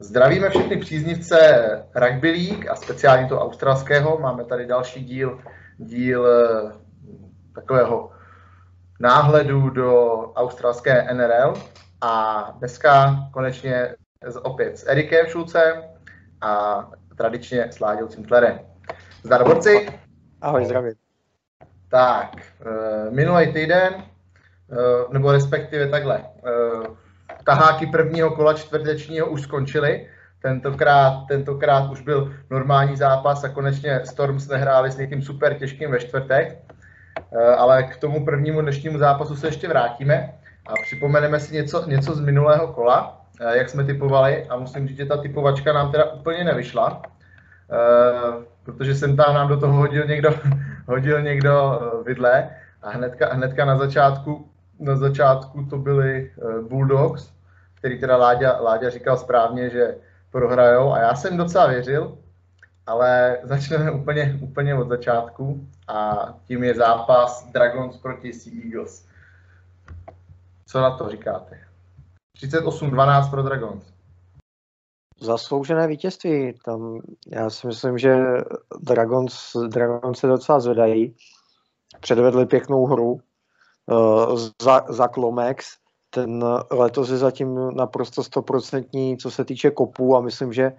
Zdravíme všechny příznivce Rugby League a speciálně to australského. Máme tady další díl, díl eh, takového náhledu do australské NRL a dneska konečně opět s Erikem Šulcem a tradičně s Láďou Sinclairem. Zdar borci. Ahoj, zdravím. Tak, eh, minulý týden, eh, nebo respektive takhle, taháky prvního kola čtvrtečního už skončily. Tentokrát, tentokrát už byl normální zápas a konečně Storms nehráli s někým super těžkým ve čtvrtek. Eh, ale k tomu prvnímu dnešnímu zápasu se ještě vrátíme a připomeneme si něco, něco z minulého kola, eh, jak jsme typovali a musím říct, že ta typovačka nám teda úplně nevyšla, eh, protože jsem tam nám do toho hodil někdo, hodil někdo vidle a hnedka, hnedka na začátku na začátku to byli Bulldogs, který teda Láďa, Láďa říkal správně, že prohrajou a já jsem docela věřil, ale začneme úplně, úplně od začátku a tím je zápas Dragons proti Sea Eagles. Co na to říkáte? 38-12 pro Dragons. Zasloužené vítězství. Tam já si myslím, že Dragons, Dragons se docela zvedají. Předvedli pěknou hru uh, za, za Klomex ten letos je zatím naprosto stoprocentní, co se týče kopů a myslím, že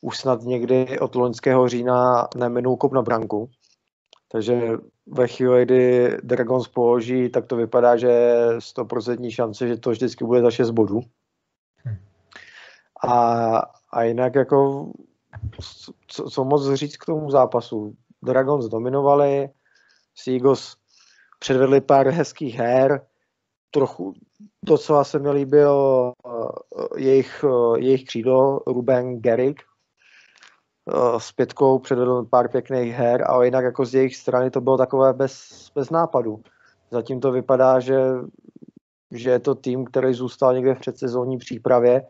už snad někdy od loňského října neminul kop na branku. Takže ve chvíli, kdy Dragons položí, tak to vypadá, že je stoprocentní šance, že to vždycky bude za 6 bodů. Hm. A, a jinak jako co, co moc říct k tomu zápasu. Dragons dominovali, Seagulls předvedli pár hezkých her, trochu docela se mi líbil uh, jejich, uh, jejich křídlo Ruben Gerig uh, s pětkou předvedl pár pěkných her, ale jinak jako z jejich strany to bylo takové bez, bez nápadu. Zatím to vypadá, že, že je to tým, který zůstal někde v předsezónní přípravě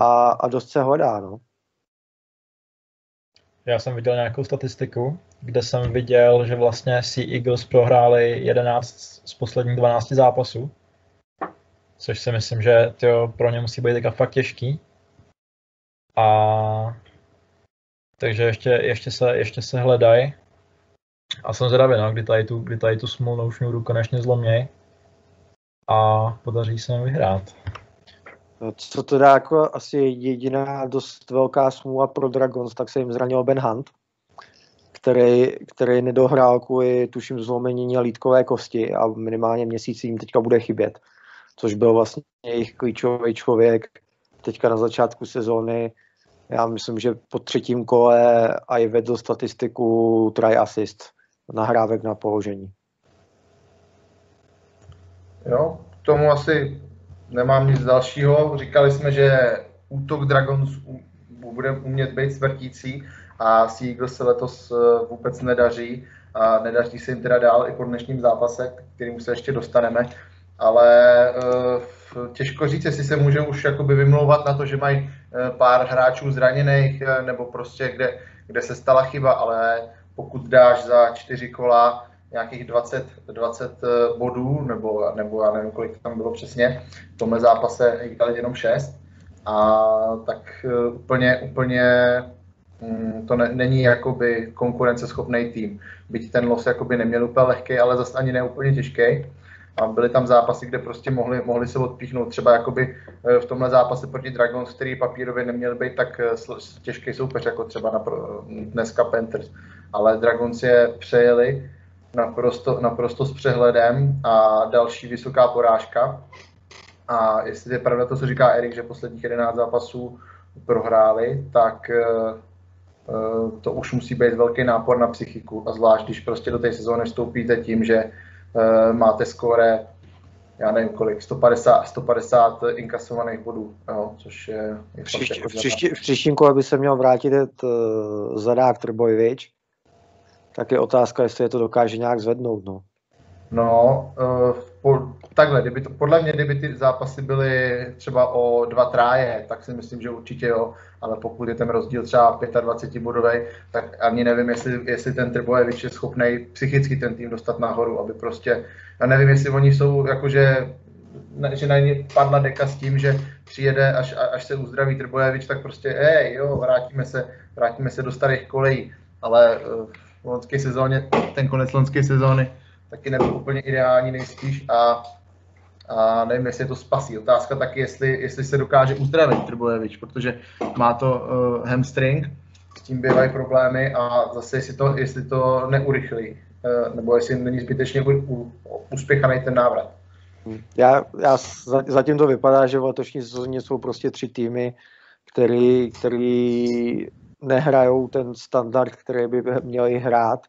a, a dost se hledá. No. Já jsem viděl nějakou statistiku, kde jsem viděl, že vlastně Sea Eagles prohráli 11 z posledních 12 zápasů což si myslím, že tyjo, pro ně musí být teďka fakt těžký. A takže ještě, ještě, se, ještě se hledají. A jsem zvědavý, no, kdy tady tu, kdy tady tu smolnou šňůru konečně zloměj a podaří se jim vyhrát. No, co to dá jako asi jediná dost velká smůla pro Dragons, tak se jim zranil Ben Hunt, který, který nedohrál kvůli, tuším, zlomení lítkové kosti a minimálně měsíc jim teďka bude chybět což byl vlastně jejich klíčový člověk teďka na začátku sezóny. Já myslím, že po třetím kole i vedl statistiku try assist nahrávek na položení. Jo, k tomu asi nemám nic dalšího. Říkali jsme, že útok Dragons bude umět být svrtící a Seagull se letos eh, vůbec nedaří a nedaří se jim teda dál i po dnešním zápase, kterým se ještě dostaneme ale uh, těžko říct, jestli se může už jakoby vymlouvat na to, že mají uh, pár hráčů zraněných, uh, nebo prostě kde, kde se stala chyba, ale pokud dáš za čtyři kola nějakých 20, 20 bodů, nebo, nebo já nevím, kolik tam bylo přesně, v tomhle zápase jich dali jenom 6, a tak úplně, úplně mm, to ne, není jakoby konkurenceschopný tým. Byť ten los jakoby neměl úplně lehký, ale zase ani ne úplně těžký a byly tam zápasy, kde prostě mohli, mohli se odpíchnout. Třeba jakoby eh, v tomhle zápase proti Dragons, který papírově neměl být tak eh, těžký soupeř, jako třeba na, dneska Panthers. Ale Dragons je přejeli naprosto, naprosto s přehledem a další vysoká porážka. A jestli je pravda to, co říká Erik, že posledních 11 zápasů prohráli, tak eh, to už musí být velký nápor na psychiku a zvlášť, když prostě do té sezóny vstoupíte tím, že máte skóre, já nevím kolik, 150, 150 inkasovaných bodů, jo, což je... je příští, jako v, příští, v příštím kole by se měl vrátit uh, Zadák Trbojevič, tak je otázka, jestli je to dokáže nějak zvednout, no. No, uh, po, takhle, kdyby to, podle mě, kdyby ty zápasy byly třeba o dva tráje, tak si myslím, že určitě jo, ale pokud je ten rozdíl třeba 25 bodový, tak ani nevím, jestli, jestli ten Trbojevič je schopný psychicky ten tým dostat nahoru, aby prostě, já nevím, jestli oni jsou jakože že na ně padla deka s tím, že přijede, až, až se uzdraví Trbojevič, tak prostě, hej, jo, vrátíme se, vrátíme se do starých kolejí. Ale eh, v loňské sezóně, ten konec loňské sezóny taky nebyl úplně ideální nejspíš a, a nevím, jestli je to spasí. Otázka taky, jestli, jestli se dokáže uzdravit Trbojevič, protože má to uh, hamstring, s tím bývají problémy a zase jestli to, jestli to neurychlí, uh, nebo jestli není zbytečně u, u, uspěchaný ten návrat. Já, já zatím to vypadá, že v letošní sezóně jsou prostě tři týmy, který, který nehrajou ten standard, který by měli hrát.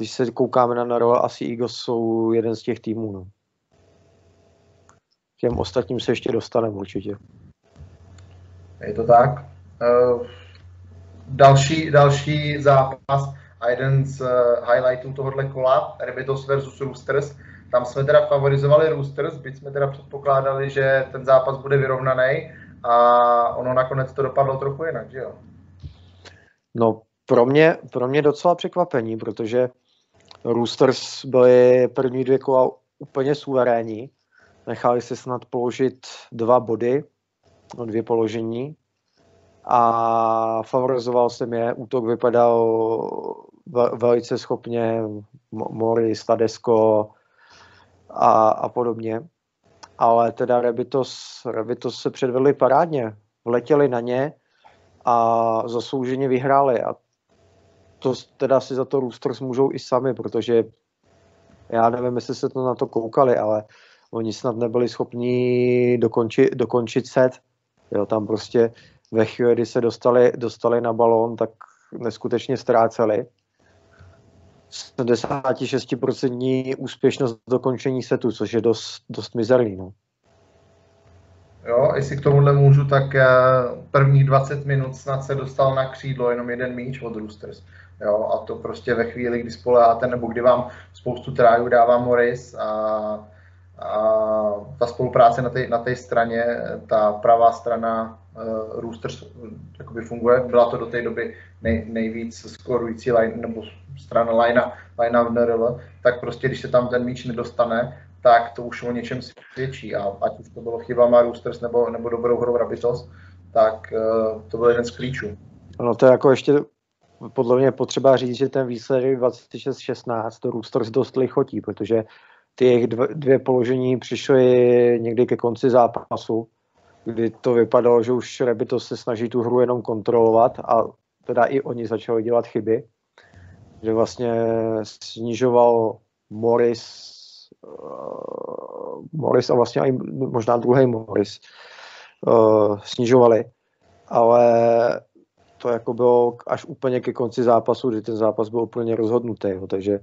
Když se koukáme na Narola, asi Eagles jsou jeden z těch týmů. No. Těm ostatním se ještě dostaneme určitě. Je to tak. Uh, další, další zápas a jeden z uh, highlightů tohohle kola, Rebitos versus Roosters, tam jsme teda favorizovali Roosters, byť jsme teda předpokládali, že ten zápas bude vyrovnaný a ono nakonec to dopadlo trochu jinak, že jo? No, pro mě, pro mě docela překvapení, protože Roosters byli první dvě kola úplně suverénní. Nechali si snad položit dva body, no dvě položení a favorizoval jsem je. Útok vypadal velice schopně, Morris, Tadesko, a, a podobně. Ale teda Rebitos, Rebitos se předvedli parádně. Vletěli na ně a zaslouženě vyhráli. A to teda si za to Roosters můžou i sami, protože já nevím, jestli se to na to koukali, ale oni snad nebyli schopni dokončit, dokončit set. Jo, tam prostě ve chvíli, kdy se dostali, dostali na balón, tak neskutečně ztráceli. 76% úspěšnost dokončení setu, což je dost, dost mizerný. No. Jo, jestli k tomuhle můžu, tak eh, prvních 20 minut snad se dostal na křídlo jenom jeden míč od Roosters. Jo, a to prostě ve chvíli, kdy spoleháte, nebo kdy vám spoustu trájů dává Morris a, a ta spolupráce na té na straně, ta pravá strana uh, Roosters jakoby funguje. Byla to do té doby nej, nejvíc skorující line, nebo strana linea, linea v NRL, tak prostě když se tam ten míč nedostane, tak to už o něčem svědčí. A ať už to bylo chybama Roosters nebo, nebo dobrou hrou Rabitos, tak uh, to byl jeden z klíčů. No to je jako ještě podle mě potřeba říct, že ten výsledek 26-16 to Roosters dost lichotí, protože ty jejich dvě položení přišly někdy ke konci zápasu, kdy to vypadalo, že už Rebito se snaží tu hru jenom kontrolovat a teda i oni začali dělat chyby. Že vlastně snižoval Morris, uh, Morris a vlastně i možná druhý Morris uh, snižovali. Ale to jako bylo až úplně ke konci zápasu, kdy ten zápas byl úplně rozhodnutý. Jo, takže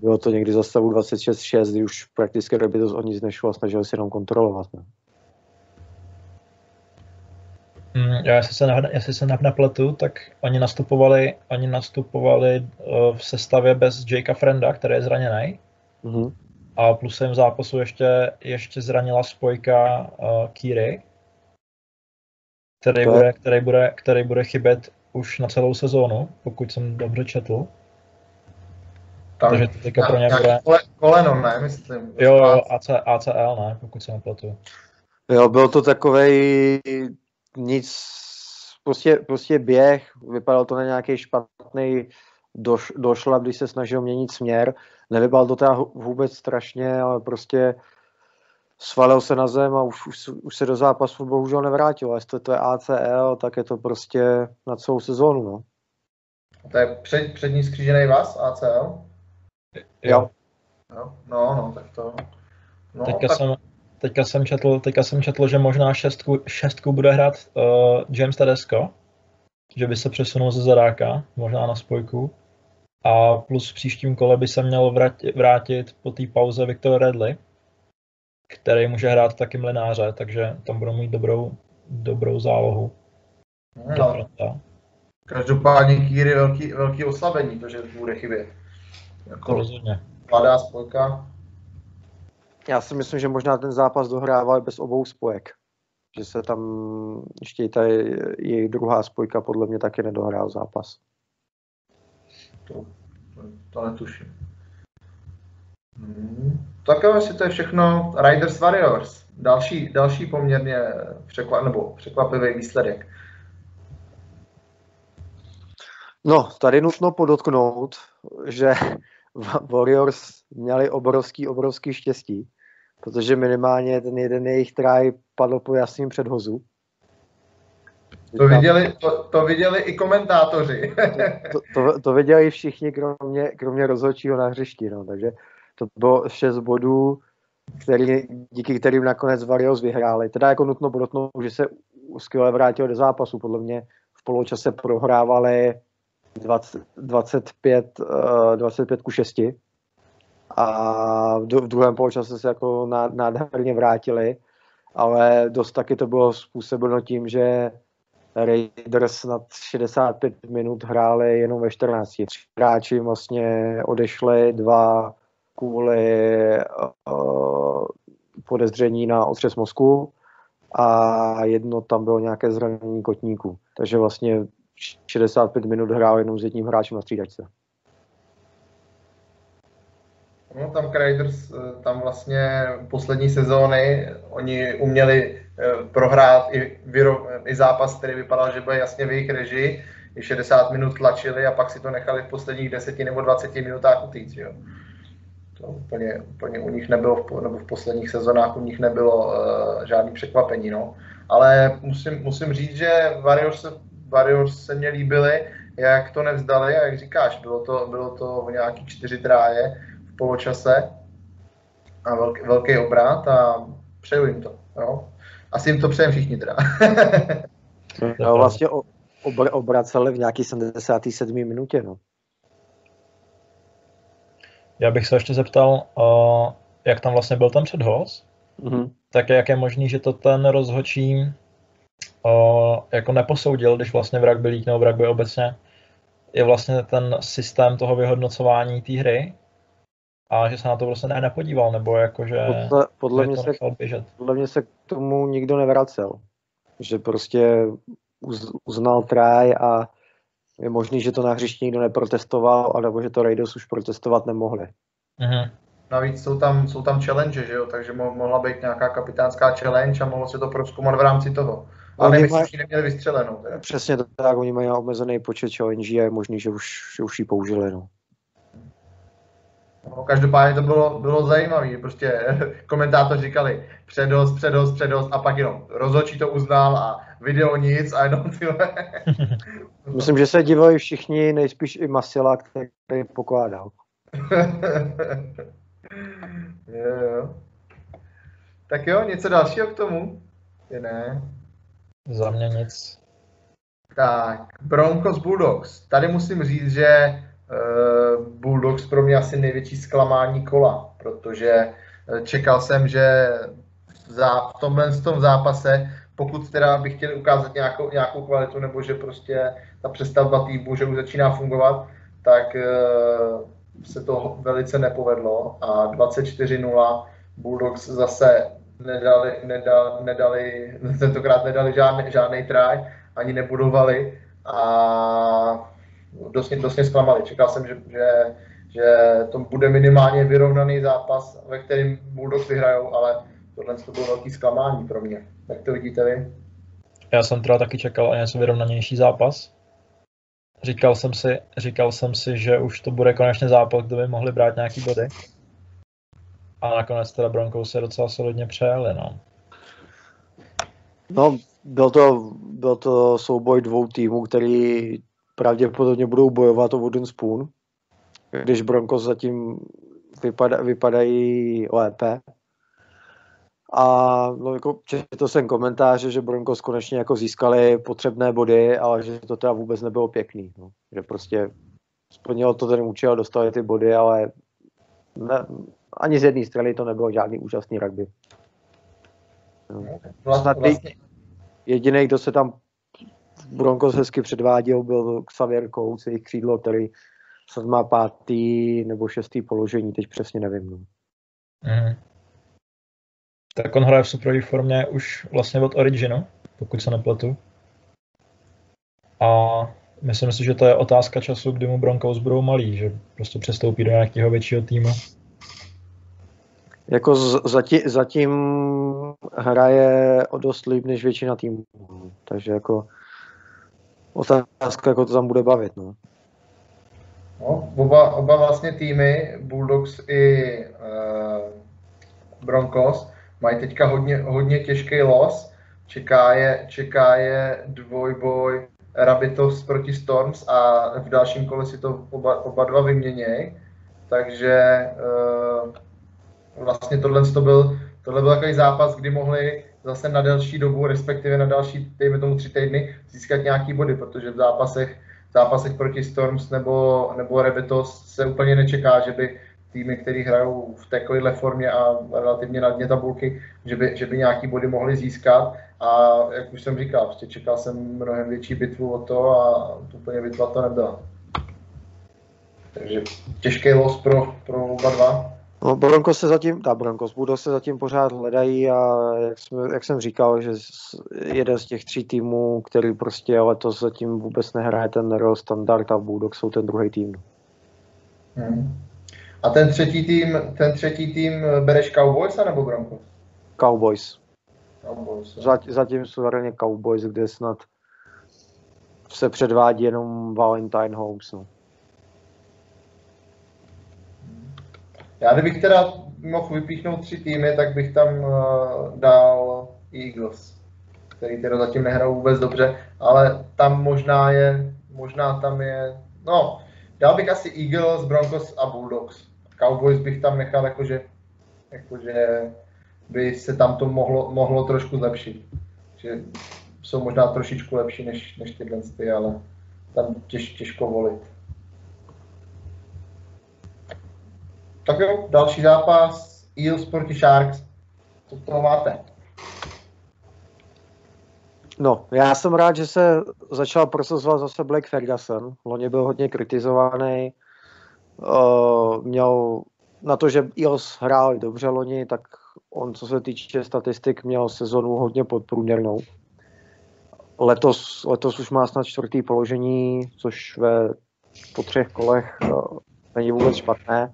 bylo to někdy za stavu 26-6, kdy už prakticky to o nic nešlo a snažili se jenom kontrolovat. Ne? Mm, já jestli se, jestli se napletu, tak oni nastupovali, oni nastupovali uh, v sestavě bez Jakea Frenda, který je zraněný. Mm-hmm. A plusem zápasu ještě, ještě zranila spojka uh, Kýry, který, bude, který, bude, který bude chybět už na celou sezónu, pokud jsem dobře četl. Tam, Takže to teďka pro ně bude... koleno, ne, myslím. Jo, jo, AC, ACL, ne, pokud se nepletu. Jo, byl to takovej nic, prostě, prostě běh, vypadal to na nějaký špatný doš, došla, když se snažil měnit směr. Nevypadal to teda vůbec strašně, ale prostě svalil se na zem a už, už, už se do zápasu bohužel nevrátil. A jestli to je ACL, tak je to prostě na celou sezónu. No. To je před, přední skřížený vás, ACL? Jo. jo. No, no, tak to... No, teďka, tak... Jsem, teďka, jsem četl, teďka jsem četl, že možná šestku, šestku bude hrát uh, James Tedesco, že by se přesunul ze zadáka, možná na spojku. A plus v příštím kole by se měl vrátit, vrátit po té pauze Viktor Redley, který může hrát taky mlináře, takže tam budou mít dobrou, dobrou zálohu. No. Každopádně Kýry velký, velký oslabení, to, že bude chybět. Jako rozhodně. Mladá spojka. Já si myslím, že možná ten zápas dohrával bez obou spojek. Že se tam ještě i ta její druhá spojka podle mě taky nedohrál zápas. To, to, netuším. Hmm. Tak jo, jestli to je všechno Riders Warriors. Další, další poměrně překvap, nebo překvapivý výsledek. No, tady nutno podotknout, že Warriors měli obrovský, obrovský štěstí, protože minimálně ten jeden jejich tráj padl po jasným předhozu. To viděli, to, to viděli i komentátoři. to, to, to viděli všichni, kromě, kromě rozhodčího na hřišti. No. Takže to bylo šest bodů, který, díky kterým nakonec Warriors vyhráli. Teda jako nutno podotknout, že se skvěle vrátil do zápasu. Podle mě v poločase prohrávali 20, 25, uh, 25 ku 6 a v, v druhém poločase se jako nádherně vrátili, ale dost taky to bylo způsobeno tím, že Raiders nad 65 minut hráli jenom ve 14. Tři hráči vlastně odešli, dva kvůli uh, podezření na otřes mozku a jedno tam bylo nějaké zranění kotníku. Takže vlastně 65 minut hrál jenom s jedním hráčem na střídačce. No, tam Raiders, eh, tam vlastně poslední sezóny, oni uměli prohrát i, i zápas, který vypadal, že bude jasně v jejich režii, i 60 minut tlačili a pak si to nechali v posledních 10 nebo 20 minutách utíct, jo. To úplně, úplně u nich nebylo, v, nebo v posledních sezónách u nich nebylo uh, žádný překvapení, no. Ale musím, musím říct, že Warriors se Warriors se mě líbily, jak to nevzdali a jak říkáš, bylo to, bylo to v nějaký čtyři tráje v poločase a velký, velký obrat a přeju jim to. Jo. Asi jim to přejem všichni teda. no, vlastně obr- obraceli v nějaký 77. minutě. No. Já bych se ještě zeptal, uh, jak tam vlastně byl ten předhoz, mm-hmm. tak jak je možný, že to ten rozhočí o, jako neposoudil, když vlastně vrak byl lík nebo vrak byl obecně, je vlastně ten systém toho vyhodnocování té hry a že se na to vlastně ne, nepodíval, nebo jakože podle, podle, mě se, běžet. podle mě se k tomu nikdo nevracel. Že prostě uz, uznal try a je možný, že to na hřišti nikdo neprotestoval, alebo že to Raiders už protestovat nemohli. Mm-hmm. Navíc jsou tam, jsou tam challenge, že jo? takže mohla být nějaká kapitánská challenge a mohlo se to proskoumat v rámci toho. Ale nevím, maj... jestli neměli vystřelenou. Teda. Přesně tak, oni mají omezený počet challenge a je možný, že už, že už ji použili. No. No, každopádně to bylo, bylo zajímavé, prostě komentátoři říkali předost, předost, předost a pak jenom rozhodčí to uznal a video nic a jenom tyhle. Myslím, že se divili všichni, nejspíš i Masila, který pokládal. jo, jo. Tak jo, něco dalšího k tomu? Je ne. Za mě nic. Tak, Broncos Bulldogs. Tady musím říct, že Bulldogs pro mě asi největší zklamání kola, protože eh, čekal jsem, že v tomhle v tom zápase, pokud teda by chtěli ukázat nějakou, nějakou kvalitu, nebo že prostě ta přestavba týmu, že už začíná fungovat, tak uh, se to velice nepovedlo a 24-0 Bulldogs zase nedali, nedali, nedali tentokrát nedali žádný, žádný tráj, ani nebudovali a dost, dost mě zklamali. Čekal jsem, že, že, že to bude minimálně vyrovnaný zápas, ve kterém Bulldogs vyhrajou, ale tohle to bylo velký zklamání pro mě. Jak to vidíte vy? Já jsem teda taky čekal a něco vyrovnanější zápas. Říkal jsem, si, říkal jsem si, že už to bude konečně zápas, kde by mohli brát nějaký body. A nakonec teda Broncos se docela solidně přejeli, no. No, byl to, byl to souboj dvou týmů, který pravděpodobně budou bojovat o wooden spoon, když Broncos zatím vypada, vypadají lépe. A no, jako, četl jsem komentáře, že Broncos konečně jako získali potřebné body, ale že to teda vůbec nebylo pěkný. No. Že prostě splnilo to ten účel, dostali ty body, ale ne, ani z jedné strany to nebylo žádný úžasný rugby. No. Vlastně, vlastně. Jediný, kdo se tam Broncos hezky předváděl, byl Xavier Coates, jejich křídlo, který snad má pátý nebo šestý položení, teď přesně nevím. No. Mm. Tak on hraje v superové formě už vlastně od Originu, pokud se nepletu. A myslím si, že to je otázka času, kdy mu Broncos budou malý, že prostě přestoupí do nějakého většího týmu. Jako zatím, zatím hraje o dost líp než většina týmů. Takže jako otázka, jako to tam bude bavit. No. No, oba, oba vlastně týmy, Bulldogs i uh, Broncos, mají teďka hodně, hodně těžký los. Čeká je, čeká je dvojboj Rabitos proti Storms a v dalším kole si to oba, oba dva vyměnějí. Takže uh, vlastně tohle to byl, tohle byl takový zápas, kdy mohli zase na delší dobu, respektive na další, dejme tomu tři týdny, získat nějaký body, protože v zápasech, v zápasech proti Storms nebo, nebo Rebetos se úplně nečeká, že by týmy, které hrajou v takovéhle formě a relativně na dně tabulky, že by, že by nějaký body mohli získat. A jak už jsem říkal, prostě čekal jsem mnohem větší bitvu o to a úplně bitva to nebyla. Takže těžký los pro, pro oba dva. No, Broncos se zatím, ta Broncos budou se zatím pořád hledají a jak, jsme, jak jsem říkal, že jeden z těch tří týmů, který prostě letos zatím vůbec nehraje ten real standard a Bulldogs jsou ten druhý tým. Hmm. A ten třetí tým, ten třetí tým bereš Cowboys nebo Broncos? Cowboys. Cowboys Zat, zatím jsou reálně Cowboys, kde snad se předvádí jenom Valentine Holmes. No. Já kdybych teda mohl vypíchnout tři týmy, tak bych tam uh, dal Eagles, který teda zatím nehrajou vůbec dobře, ale tam možná je, možná tam je, no, dal bych asi Eagles, Broncos a Bulldogs. Cowboys bych tam nechal jakože, jakože by se tam to mohlo, mohlo trošku zlepšit. Že jsou možná trošičku lepší než, než tyhle, ty, ale tam těž, těžko volit. Tak jo, další zápas, Eels proti Sharks. Co toho máte? No, já jsem rád, že se začal prosazovat zase Blake Ferguson. Loni byl hodně kritizovaný. Uh, měl na to, že Eels hrál dobře loni, tak on, co se týče statistik, měl sezonu hodně podprůměrnou. Letos, letos už má snad čtvrtý položení, což ve po třech kolech uh, není vůbec špatné.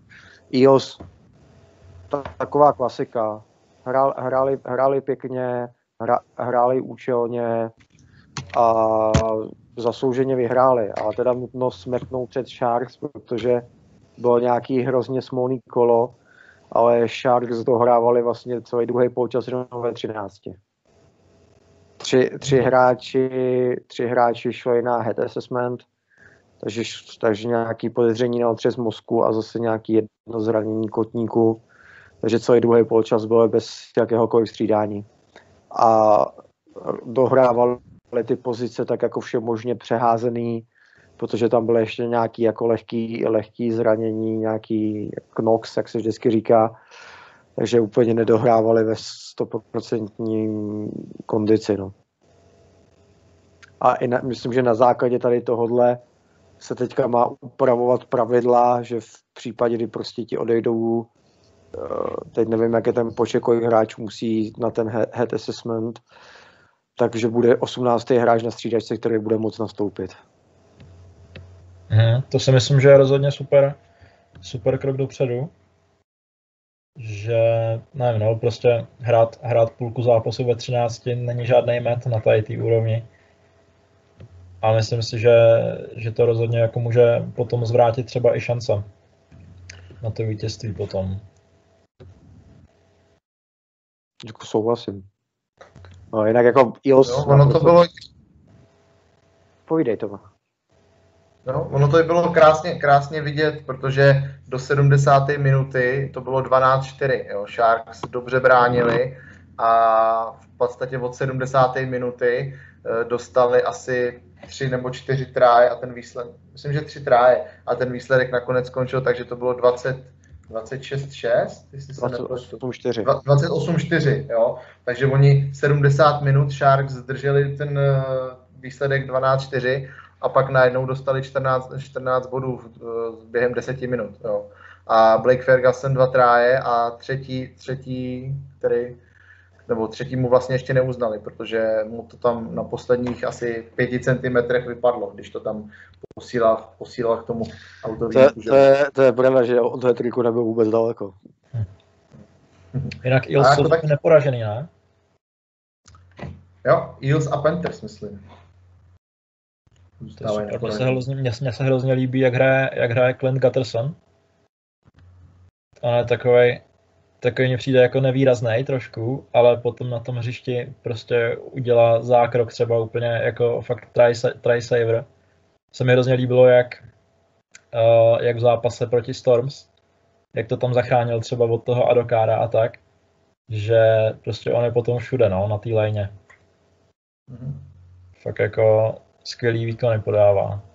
Ta, taková klasika. Hrál, hráli, hráli pěkně, hra, hráli účelně a zaslouženě vyhráli. Ale teda nutno smrknout před Sharks, protože bylo nějaký hrozně smolný kolo, ale Sharks dohrávali vlastně celý druhý poločas jenom ve 13. Tři, tři, hráči, tři hráči šli na head assessment, takže, takže nějaký podezření na otřes mozku a zase nějaký jedno zranění kotníku, takže celý druhý poločas byl bez jakéhokoliv střídání. A dohrávali ty pozice tak jako vše možně přeházený, protože tam byly ještě nějaký jako lehký, lehký zranění, nějaký knox, jak se vždycky říká, takže úplně nedohrávali ve 100% kondici. No. A i na, myslím, že na základě tady tohohle se teďka má upravovat pravidla, že v případě, kdy prostě ti odejdou, eh, teď nevím, jak je ten počet, kolik hráčů musí na ten head assessment, takže bude 18. hráč na střídačce, který bude moc nastoupit. Hmm, to si myslím, že je rozhodně super, super krok dopředu. Že, nevím, no, prostě hrát, hrát půlku zápasu ve 13 není žádný met na té úrovni a myslím si, že, že to rozhodně jako může potom zvrátit třeba i šance na to vítězství potom. Jako souhlasím. No, jinak jako Eels... Jo, ono to bylo... Povídej to. No, ono to bylo krásně, krásně vidět, protože do 70. minuty to bylo 12-4. Jo. Sharks dobře bránili a v podstatě od 70. minuty eh, dostali asi tři nebo čtyři tráje a ten výsledek, myslím, že tři tráje a ten výsledek nakonec skončil, takže to bylo 20, 26-6, jestli se 28-4. 28-4, jo. Takže oni 70 minut Sharks zdrželi ten eh, výsledek 12-4 a pak najednou dostali 14, 14 bodů eh, během 10 minut, jo. A Blake Ferguson dva tráje a třetí, třetí, který nebo třetímu vlastně ještě neuznali, protože mu to tam na posledních asi pěti centimetrech vypadlo, když to tam posílal, posílal k tomu autovíku. To, to, je, to je pravda, že od toho triku nebyl vůbec daleko. Jinak Eels jako jsou tak- taky neporažený, ne? Jo, Eels a Panthers, myslím. Je. Mně se, hrozně, mně, mně se hrozně líbí, jak hraje, jak hraje Clint Gutterson. On je takový, takový mi přijde jako nevýrazný trošku, ale potom na tom hřišti prostě udělá zákrok třeba úplně jako fakt try, sa- try saver. Se mi hrozně líbilo, jak, uh, jak v zápase proti Storms, jak to tam zachránil třeba od toho Adokára a tak, že prostě on je potom všude, no, na té léně. Mhm. Fakt jako skvělý výkony podává.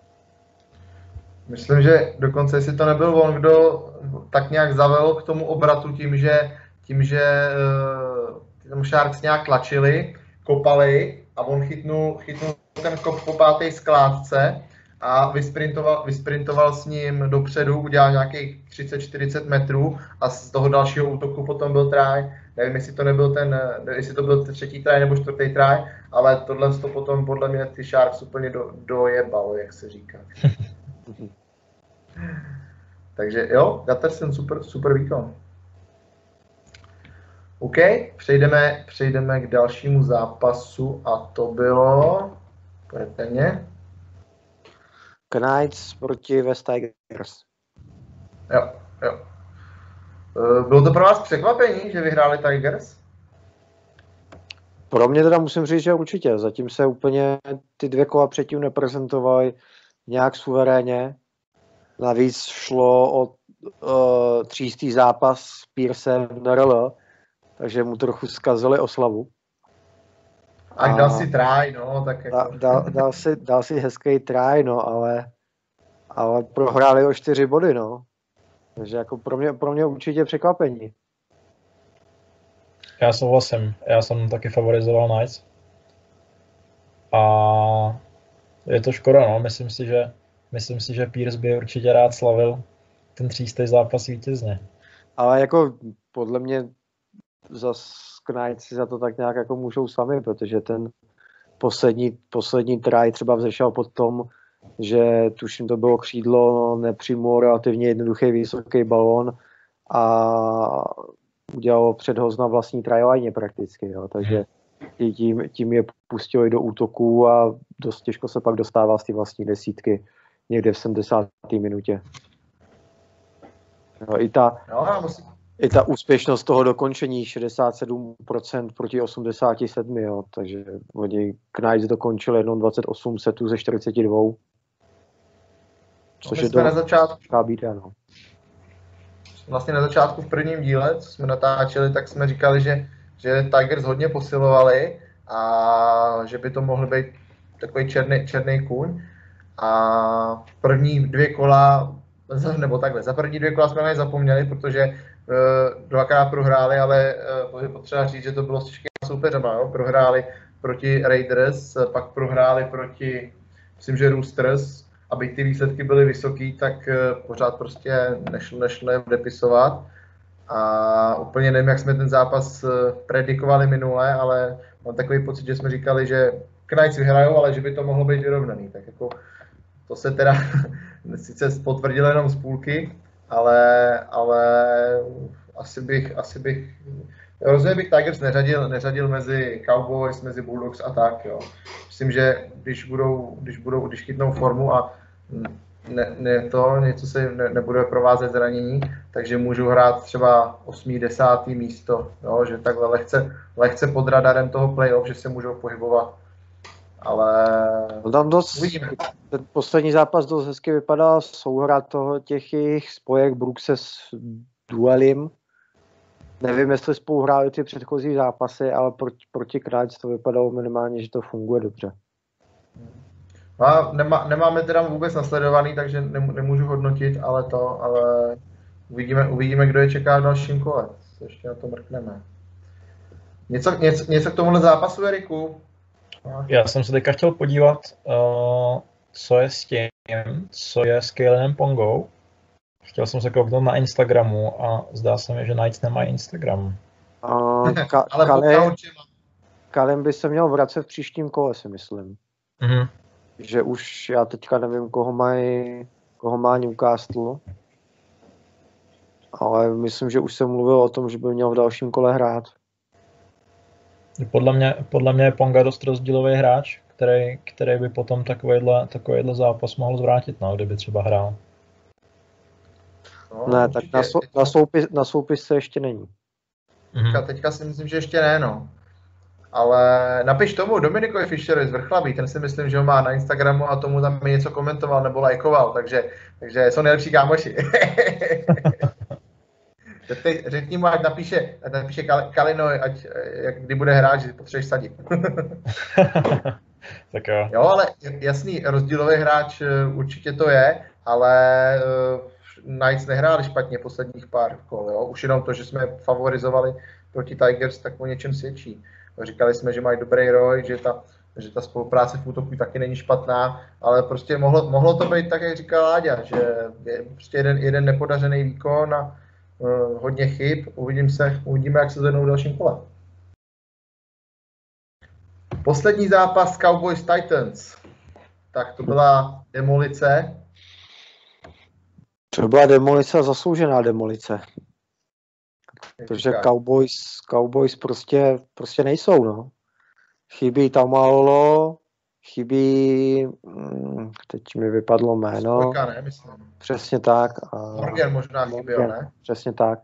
Myslím, že dokonce, jestli to nebyl on, kdo tak nějak zavel k tomu obratu tím, že, tím, že uh, tam Sharks nějak tlačili, kopali a on chytnul, chytnul ten kop po páté skládce a vysprintoval, vysprintoval s ním dopředu, udělal nějakých 30-40 metrů a z toho dalšího útoku potom byl try. Nevím, jestli to nebyl ten, jestli to byl třetí try nebo čtvrtý try, ale tohle to potom podle mě ty Sharks úplně do, dojebalo, jak se říká. Takže jo, Gatterson super, super výkon. OK, přejdeme, přejdeme k dalšímu zápasu a to bylo, pojďte mě, Knights proti West Tigers. jo, jo. Eh, Bylo to pro vás překvapení, že vyhráli Tigers? Pro mě teda musím říct, že určitě. Zatím se úplně ty dvě kola předtím neprezentovaly nějak suverénně. Navíc šlo o uh, třístý zápas s Piercem NRL, takže mu trochu zkazili oslavu. A dal si try, no, tak Da, jako, dal, dal, si, dal si hezký try, no, ale, ale prohráli o čtyři body, no. Takže jako pro mě, pro mě určitě překvapení. Já souhlasím, já jsem taky favorizoval Knights. A je to škoda, no. Myslím si, že, myslím si, že Pierce by určitě rád slavil ten třístý zápas vítězně. Ale jako podle mě zas Knights si za to tak nějak jako můžou sami, protože ten poslední, poslední try třeba vzešel pod tom, že tuším to bylo křídlo, nepřímo relativně jednoduchý vysoký balón a udělalo předhoz na vlastní tryline prakticky, jo. takže i tím, tím je pustili do útoku a dost těžko se pak dostává z té vlastní desítky někde v 70. minutě. Jo, i, ta, no, musím, i ta úspěšnost toho dokončení 67% proti 87, jo, takže oni Knights dokončili jenom 28 setů ze 42, což my je jsme na to začátku, bída, no. vlastně na začátku v prvním díle, co jsme natáčeli, tak jsme říkali, že, že Tigers hodně posilovali a že by to mohl být takový černý, černý kůň. A první dvě kola, nebo takhle, za první dvě kola jsme na ně zapomněli, protože uh, dvakrát prohráli, ale je potřeba říct, že to bylo s těžkými soupeřema. Jo? Prohráli proti Raiders, pak prohráli proti, myslím, že Roosters, aby ty výsledky byly vysoký, tak eh, pořád prostě nešlo, nešlo je odepisovat. A úplně nevím, jak jsme ten zápas eh, predikovali minule, ale mám takový pocit, že jsme říkali, že Knights vyhrajou, ale že by to mohlo být vyrovnaný. Tak jako to se teda sice potvrdilo jenom z půlky, ale, ale asi bych, asi bych, rozhodně bych Tigers neřadil, neřadil mezi Cowboys, mezi Bulldogs a tak, jo. Myslím, že když budou, když budou, když chytnou formu a ne, ne to, něco se ne, nebude provázet zranění, takže můžou hrát třeba 8. 10. místo, jo, že takhle lehce, lehce pod radarem toho playoff, že se můžou pohybovat. Ale No tam dost, uvidíme. ten poslední zápas dost hezky vypadal, souhra toho těch jejich spojek Brookse s Duelim. Nevím, jestli spolu hráli ty předchozí zápasy, ale proti, proti Knights to vypadalo minimálně, že to funguje dobře. No a nemá, nemáme teda vůbec nasledovaný, takže nemů- nemůžu hodnotit, ale to, ale uvidíme, uvidíme, kdo je čeká v dalším kole. Se Ještě na to mrkneme. Něco, něco, něco k tomuhle zápasu, Eriku? No, Já jsem se teďka chtěl podívat, uh, co je s tím, co je s Kalenem Pongou. Chtěl jsem se kouknout na Instagramu a zdá se mi, že Knights nemají Instagram. A ka, Ale. Kalem by se měl vracet v příštím kole, si myslím. Mhm. Že už, já teďka nevím, koho mají, koho má Newcastle. ale myslím, že už jsem mluvil o tom, že by měl v dalším kole hrát. Podle mě, podle mě je Ponga dost rozdílový hráč, který, který by potom takovýhle, takovýhle zápas mohl zvrátit, no, kdyby třeba hrál. No, ne, tak na, sou, na, soupis, na soupisce ještě není. Teďka, teďka si myslím, že ještě ne, no. Ale napiš tomu Dominikovi Fischerovi z Vrchlabí, ten si myslím, že ho má na Instagramu a tomu tam něco komentoval nebo lajkoval, takže, takže jsou nejlepší kámoši. Teď řekni mu, ať napíše, ať napíše Kalino, ať, jak, kdy bude hrát, že potřebuješ sadit. tak jo. Jo, ale jasný, rozdílový hráč eh, určitě to je, ale uh, Knights nehráli špatně posledních pár kol, jo. Už jenom to, že jsme favorizovali proti Tigers, tak o něčem svědčí. Říkali jsme, že mají dobrý roj, že ta, že ta spolupráce v útoku taky není špatná, ale prostě mohlo, mohlo to být tak, jak říkal Láďa, že je prostě jeden, jeden nepodařený výkon a uh, hodně chyb. Uvidím se, uvidíme, jak se zvednou v dalším kole. Poslední zápas Cowboys Titans. Tak to byla demolice. To byla demolice, zasloužená demolice. Protože Cowboys, Cowboys prostě, prostě nejsou, no. Chybí Tamalolo, chybí, hm, teď mi vypadlo jméno. Ne, myslím. Přesně tak. A Morgan možná chyběl, ne? Přesně tak.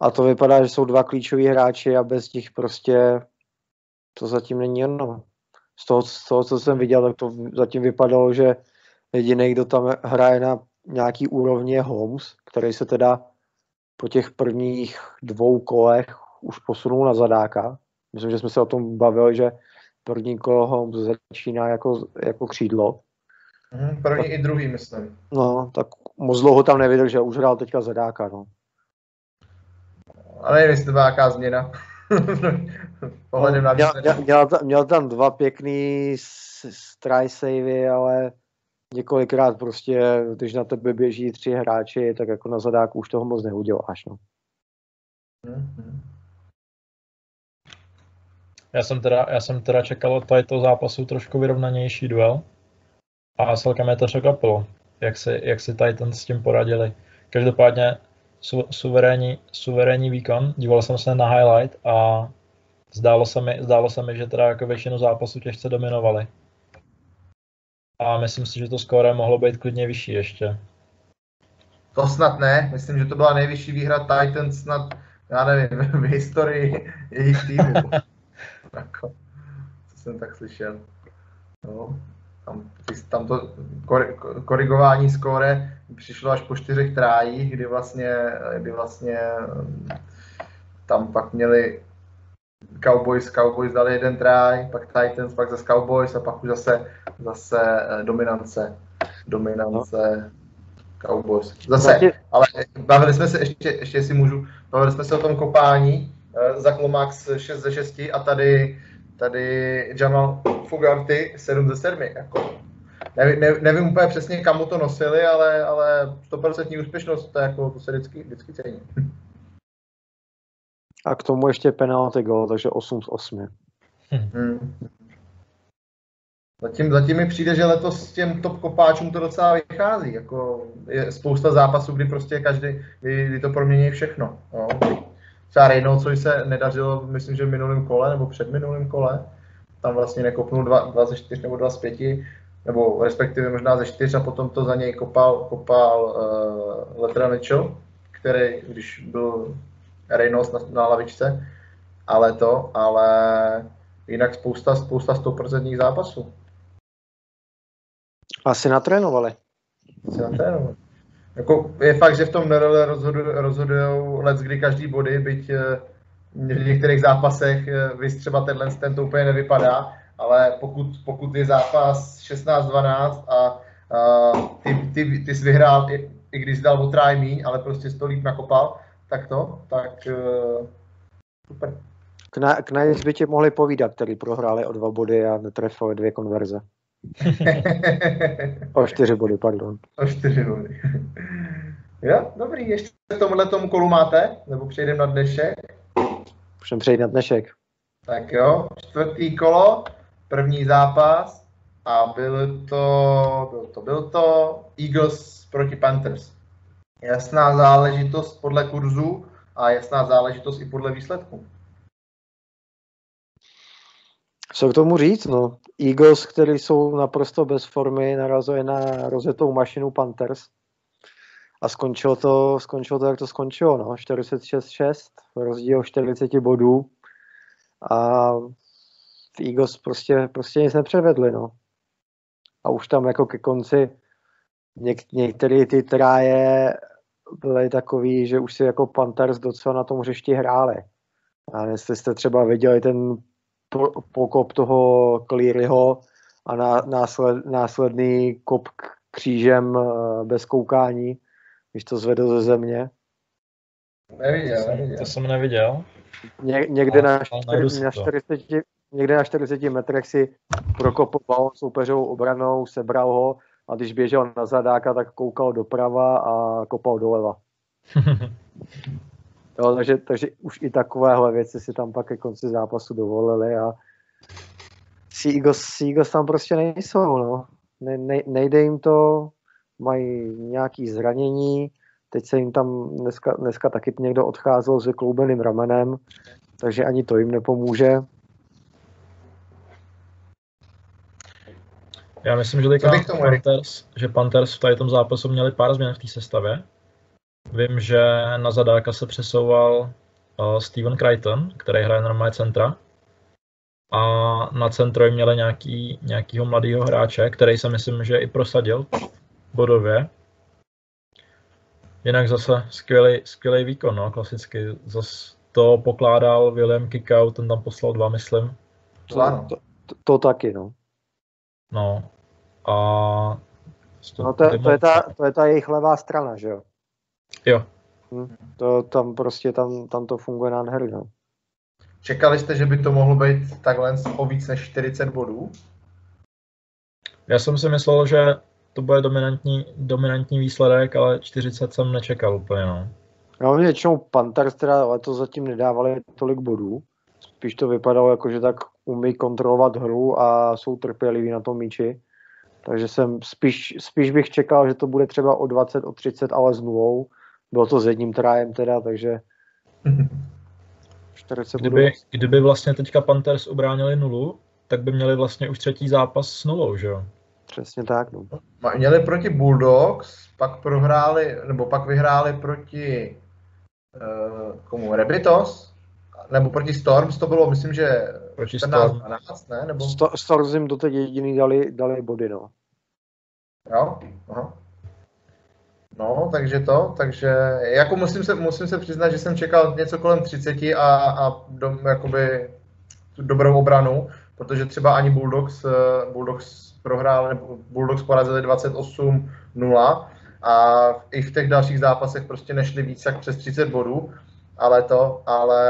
A to vypadá, že jsou dva klíčoví hráči a bez nich prostě to zatím není ono. Z toho, z toho, co jsem viděl, tak to zatím vypadalo, že jediný, kdo tam hraje na nějaký úrovni je Holmes, který se teda po těch prvních dvou kolech už posunul na zadáka. Myslím, že jsme se o tom bavili, že první kolo Holmes začíná jako, jako křídlo. Mm, první tak, i druhý, myslím. No, tak moc dlouho tam nevydržel, už hrál teďka zadáka, no. Ale nevím, jestli to byla nějaká změna. Pohledem na měl, měl, měl, tam dva pěkný try savey, ale několikrát prostě, když na tebe běží tři hráči, tak jako na zadáku už toho moc neuděláš. No. Já jsem teda, já jsem teda čekal od tohoto zápasu trošku vyrovnanější duel a celkem mě to překvapilo, jak si, jak si Titans s tím poradili. Každopádně su, suverénní, suverénní výkon, díval jsem se na highlight a zdálo se mi, zdálo se mi že teda jako většinu zápasu těžce dominovali a myslím si, že to skóre mohlo být klidně vyšší ještě. To snad ne, myslím, že to byla nejvyšší výhra Titans snad, já nevím, v historii jejich týmu. jako, co jsem tak slyšel. No, tam, tam to korigování skóre přišlo až po čtyřech trájích, kdy vlastně, kdy vlastně tam pak měli Cowboys, Cowboys dali jeden try, pak Titans, pak zase Cowboys a pak už zase, zase eh, dominance, dominance Cowboys. Zase, ale bavili jsme se, ještě, ještě si můžu, bavili jsme se o tom kopání, uh, za Klomax 6 ze 6 a tady, tady Jamal Fugarty 7 ze 7. Jako, nevím, nevím, nevím úplně přesně, kam mu to nosili, ale, ale 100% úspěšnost, to, jako, to se vždycky, vždycky cení. A k tomu ještě penalty gol, takže 8 z 8. Hmm. Zatím, zatím mi přijde, že letos s těm top kopáčům to docela vychází. Jako je spousta zápasů, kdy prostě každý, kdy, kdy to promění všechno. No. Třeba Reynolds, co se nedařilo, myslím, že v minulém kole nebo před minulým kole, tam vlastně nekopnul 2 ze 4 nebo 2 z 5, nebo respektive možná ze 4 a potom to za něj kopal, kopal uh, Letra Mitchell, který, když byl Reynolds na, na lavičce, ale to, ale jinak spousta, spousta 100% zápasů. Asi natrénovali. Asi natrénovali. Jako, je fakt, že v tom NRL rozhodují let, kdy každý body, byť eh, v některých zápasech eh, vys třeba tenhle ten to úplně nevypadá, ale pokud, pokud je zápas 16-12 a, a ty, ty, ty jsi vyhrál, i, i když dal o míň, ale prostě to líp nakopal, tak to, tak uh, super. K, k by tě mohli povídat, který prohráli o dva body a netrefili dvě konverze. o čtyři body, pardon. O čtyři body. jo, dobrý, ještě v tomhle tomu kolu máte? Nebo přejdeme na dnešek? Můžeme přejít na dnešek. Tak jo, čtvrtý kolo, první zápas a byl to, byl to, byl to Eagles proti Panthers. Jasná záležitost podle kurzu a jasná záležitost i podle výsledku. Co k tomu říct? No? Eagles, který jsou naprosto bez formy, narazili na rozetou mašinu Panthers a skončilo to, skončilo to, jak to skončilo. No? 46-6, rozdíl 40 bodů a Eagles prostě, prostě nic nepřevedli. No. A už tam jako ke konci něk, některé ty tráje byly takový, že už si jako Panthers docela na tom hřišti hráli. A jestli jste třeba viděli ten pokop toho Clearyho a násled, následný kop křížem eh, bez koukání, když to zvedl ze země. Neviděl, neviděl. To jsem neviděl. Ně, někde, na, čtyři, na 40, někde na 40 metrech si prokopoval soupeřovou obranou, sebral ho a když běžel na zadáka, tak koukal doprava a kopal doleva. jo, takže, takže už i takovéhle věci si tam pak ke konci zápasu dovolili a Seagulls, Seagulls tam prostě nejsou, no. Ne, ne, nejde jim to, mají nějaký zranění, teď se jim tam dneska, dneska taky někdo odcházel s kloubeným ramenem, takže ani to jim nepomůže. Já myslím, že teďka Panthers, že Panthers v tady tom zápasu měli pár změn v té sestavě. Vím, že na zadáka se přesouval uh, Steven Crichton, který hraje normálně centra. A na centro měli nějaký, nějakýho mladého hráče, který se myslím, že i prosadil bodově. Jinak zase skvělý, skvělý výkon, no, klasicky. Zase to pokládal William Kikau, ten tam poslal dva, myslím. To, to, to taky, no. No. A... No to, to, je ta, to je ta jejich levá strana, že jo? Jo. Hm, to tam prostě, tam, tam to funguje nádherně. No. Čekali jste, že by to mohlo být takhle o víc než 40 bodů? Já jsem si myslel, že to bude dominantní, dominantní výsledek, ale 40 jsem nečekal úplně, no. No, většinou Panthers teda letos zatím nedávali tolik bodů. Spíš to vypadalo jako, že tak umí kontrolovat hru a jsou trpěliví na tom míči. Takže jsem spíš, spíš bych čekal, že to bude třeba o 20, o 30, ale s nulou. Bylo to s jedním trájem teda, takže 40 kdyby, budou... kdyby vlastně teďka Panthers ubránili nulu, tak by měli vlastně už třetí zápas s nulou, že jo? Přesně tak, no. Měli proti Bulldogs, pak prohráli, nebo pak vyhráli proti uh, komu, Rebitos, nebo proti Storms, to bylo, myslím, že proti 14, 12, ne? Nebo... Doteď jediný dali, dali body, no. Jo, aha. No, takže to, takže jako musím se, musím se přiznat, že jsem čekal něco kolem 30 a, a do, jakoby tu dobrou obranu, protože třeba ani Bulldogs, eh, Bulldogs prohrál, nebo Bulldogs porazili 28-0 a i v těch dalších zápasech prostě nešli víc jak přes 30 bodů, ale to, ale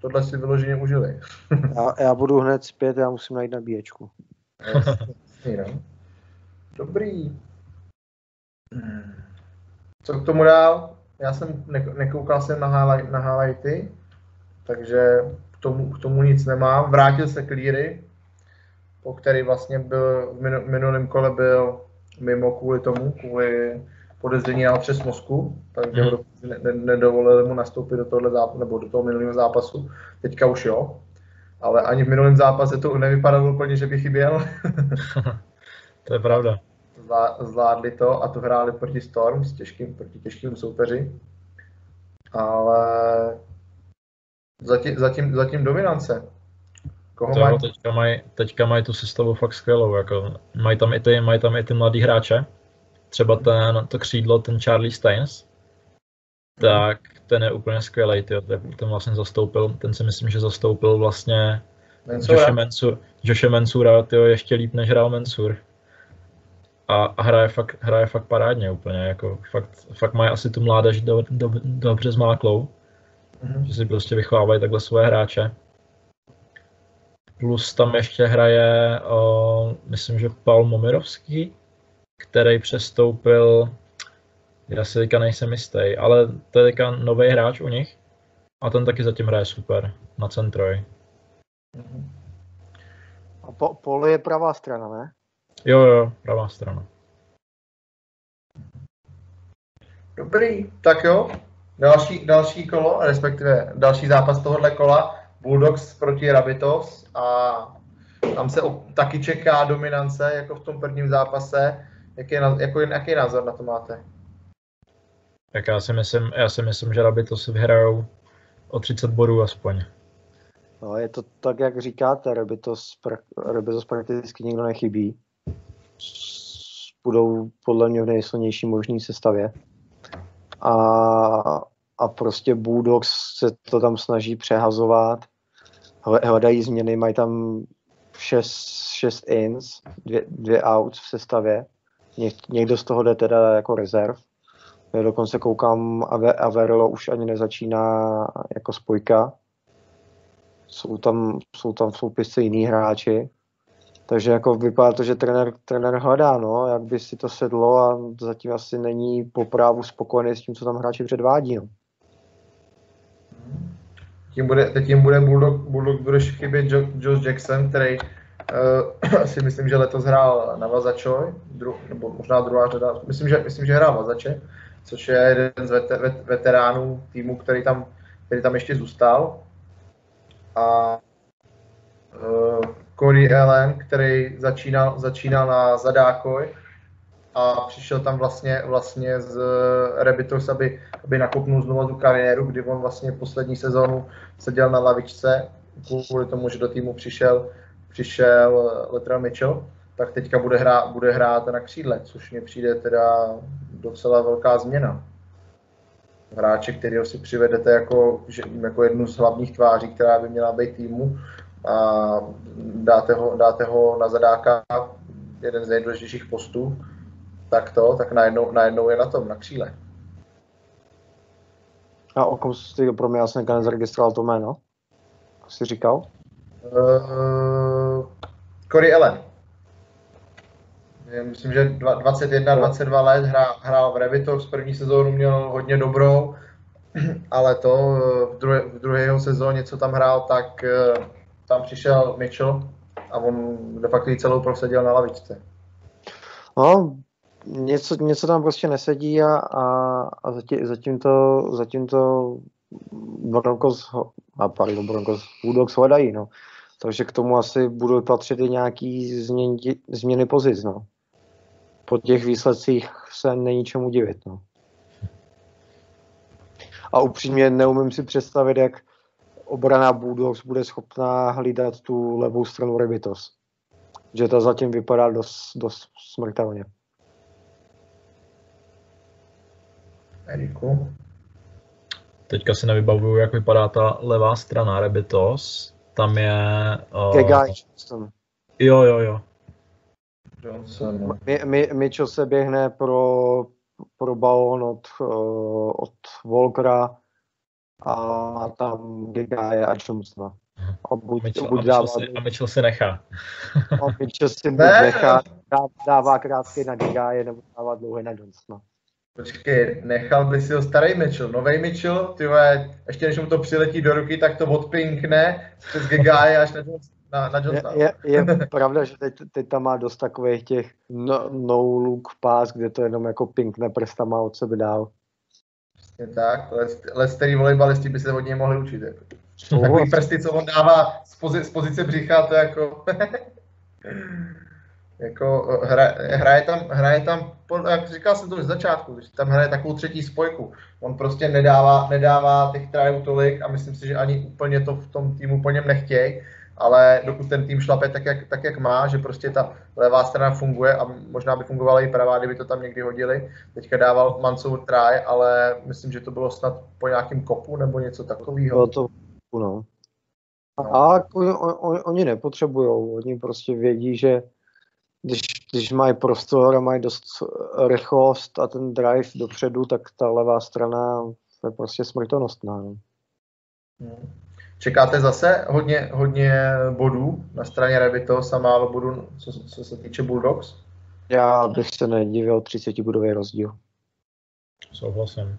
tohle si vyloženě užili. já, já budu hned zpět, já musím najít nabíječku. Jasný, no. Dobrý. Co k tomu dál? Já jsem nekoukal jsem na, highlight, na highlighty, takže k tomu, k tomu nic nemám. Vrátil se Cleary, po který vlastně byl v minulém kole byl mimo kvůli tomu, kvůli podezření na přes mozku, takže hmm. ne, ne, nedovolili mu nastoupit do tohle zápasu, nebo do toho minulého zápasu. Teďka už jo, ale ani v minulém zápase to nevypadalo úplně, že by chyběl. to je pravda. Zvládli to a to hráli proti Storm s těžkým, proti těžkým soupeři. Ale zatím, zatím, zatím dominance. Koho to, mají? Teďka mají teďka maj tu sestavu fakt skvělou. Jako, mají, tam i ty, mají tam i ty mladý hráče. Třeba ten, to křídlo, ten Charlie Steins. Tak ten je úplně skvělý. Tyjo. Ten vlastně zastoupil, ten si myslím, že zastoupil vlastně Joshe, Mensur, Joshe Mensura tyjo, ještě líp, než hrál Mensur. A, a hraje, fakt, hraje fakt parádně úplně. Jako, fakt, fakt mají asi tu mládež do, do, dobře zmáklou. Mm-hmm. Že si prostě vychovávají takhle svoje hráče. Plus tam ještě hraje, o, myslím, že Paul Momirovský, který přestoupil, já si teďka nejsem jistý, ale to je teďka nový hráč u nich a ten taky zatím hraje super na centroj. A po, Paul je pravá strana, ne? Jo, jo, pravá strana. Dobrý, tak jo. Další, další kolo, respektive další zápas tohohle kola, Bulldogs proti Rabitos a tam se op- taky čeká dominance, jako v tom prvním zápase. Jaký, je, jako, jaký názor na to máte? Tak já si myslím, já si myslím že Rabitos vyhrajou o 30 bodů aspoň. No, je to tak, jak říkáte, Rebitos, Rebitos prakticky nikdo nechybí. Budou podle mě v nejsilnější možné sestavě. A, a prostě Bulldogs se to tam snaží přehazovat. Hledají změny, mají tam 6, 6 ins, dvě, dvě outs v sestavě. Ně, někdo z toho jde teda jako rezerv. Já dokonce koukám, Averlo už ani nezačíná jako spojka. Jsou tam, jsou tam v soupisce jiní hráči. Takže jako vypadá to, že trenér, trenér hledá, no, jak by si to sedlo a zatím asi není po právu spokojený s tím, co tam hráči předvádí. No. Tím bude, teď tím bude Bulldog, Bulldog bude chybět Josh Jackson, který uh, si myslím, že letos hrál na Vazačoj, dru, nebo možná druhá řada, myslím, že, myslím, že hrál Vazače, což je jeden z vet, vet, veteránů týmu, který tam, který tam ještě zůstal. A uh, Corey Allen, který začínal, začínal na Zadákoj a přišel tam vlastně, vlastně z Rebitos, aby, aby nakopnul znovu tu kariéru, kdy on vlastně poslední sezónu seděl na lavičce kvůli tomu, že do týmu přišel, přišel Letra Mitchell, tak teďka bude hrát, bude hrát na křídle, což mi přijde teda docela velká změna. Hráče, kterého si přivedete jako, jako jednu z hlavních tváří, která by měla být týmu, a dáte ho, dáte ho na zadáka jeden z nejdůležitějších postů, tak to, tak najednou, najednou je na tom, na kříle. A o kom jsi pro mě, já jsem nezaregistroval to jméno. Jsi říkal? Uh, Corey Allen. Myslím, že 21, 22 let hrál, hrál v Revitox, první sezónu měl hodně dobrou, ale to v druhé, v druhé sezóně, co tam hrál, tak eh, tam přišel Mitchell a on de facto celou prosadil na lavičce. No, něco, něco tam prostě nesedí a, a, a zatím, zatím, to, zatím to Broncos, a pardon, Broncos, Bulldogs hledají, no. Takže k tomu asi budou patřit i nějaký změny, změny pozic, no. Po těch výsledcích se není čemu divit, no. A upřímně neumím si představit, jak obrana Bulldogs bude schopná hlídat tu levou stranu Rebitos. Že to zatím vypadá dost, dost smrtelně. Eriku? Teďka si nevybavuju, jak vypadá ta levá strana Rebitos. Tam je... Uh... Kegai Johnston. Jo, jo, jo. Johnson. My, my, Mitchell se běhne pro, pro balón od, uh, od Volkera a tam Gegaje a Johnsona. A buď, Mitchell, buď a, dává, si, a Mitchell si nechá. a Mitchell si buď nechá, dává krátky na Gegaje nebo dává dlouhé na Johnsona. Počkej, nechal by si ho starý Mitchell, nový Mitchell, ty ještě než mu to přiletí do ruky, tak to odpinkne přes Gegaje až na, na, na Johnsona. Je, je, je pravda, že teď, teď tam má dost takových těch no, no look pás, kde to jenom jako pinkne prstama od sebe dál. Přesně tak, Lesterý volejbalisti by se od něj mohli učit. Jako. Takový prsty, co on dává z, pozice, z pozice břicha, to jako... jako hraje, hraje, tam, hraje tam, jak říkal jsem to už z začátku, že tam hraje takovou třetí spojku. On prostě nedává, nedává těch trajů tolik a myslím si, že ani úplně to v tom týmu po něm nechtějí ale dokud ten tým šlape tak jak, tak, jak má, že prostě ta levá strana funguje a možná by fungovala i pravá, kdyby to tam někdy hodili. Teďka dával Mansour try, ale myslím, že to bylo snad po nějakém kopu nebo něco takového. Bylo to, no. A on, on, oni nepotřebují, oni prostě vědí, že když, když mají prostor a mají dost rychlost a ten drive dopředu, tak ta levá strana je prostě smrtonostná. No. Hmm. Čekáte zase hodně, hodně bodů na straně Revitos a málo bodů, co, co se týče Bulldogs? Já bych se nedivil 30 bodový rozdíl. Souhlasím.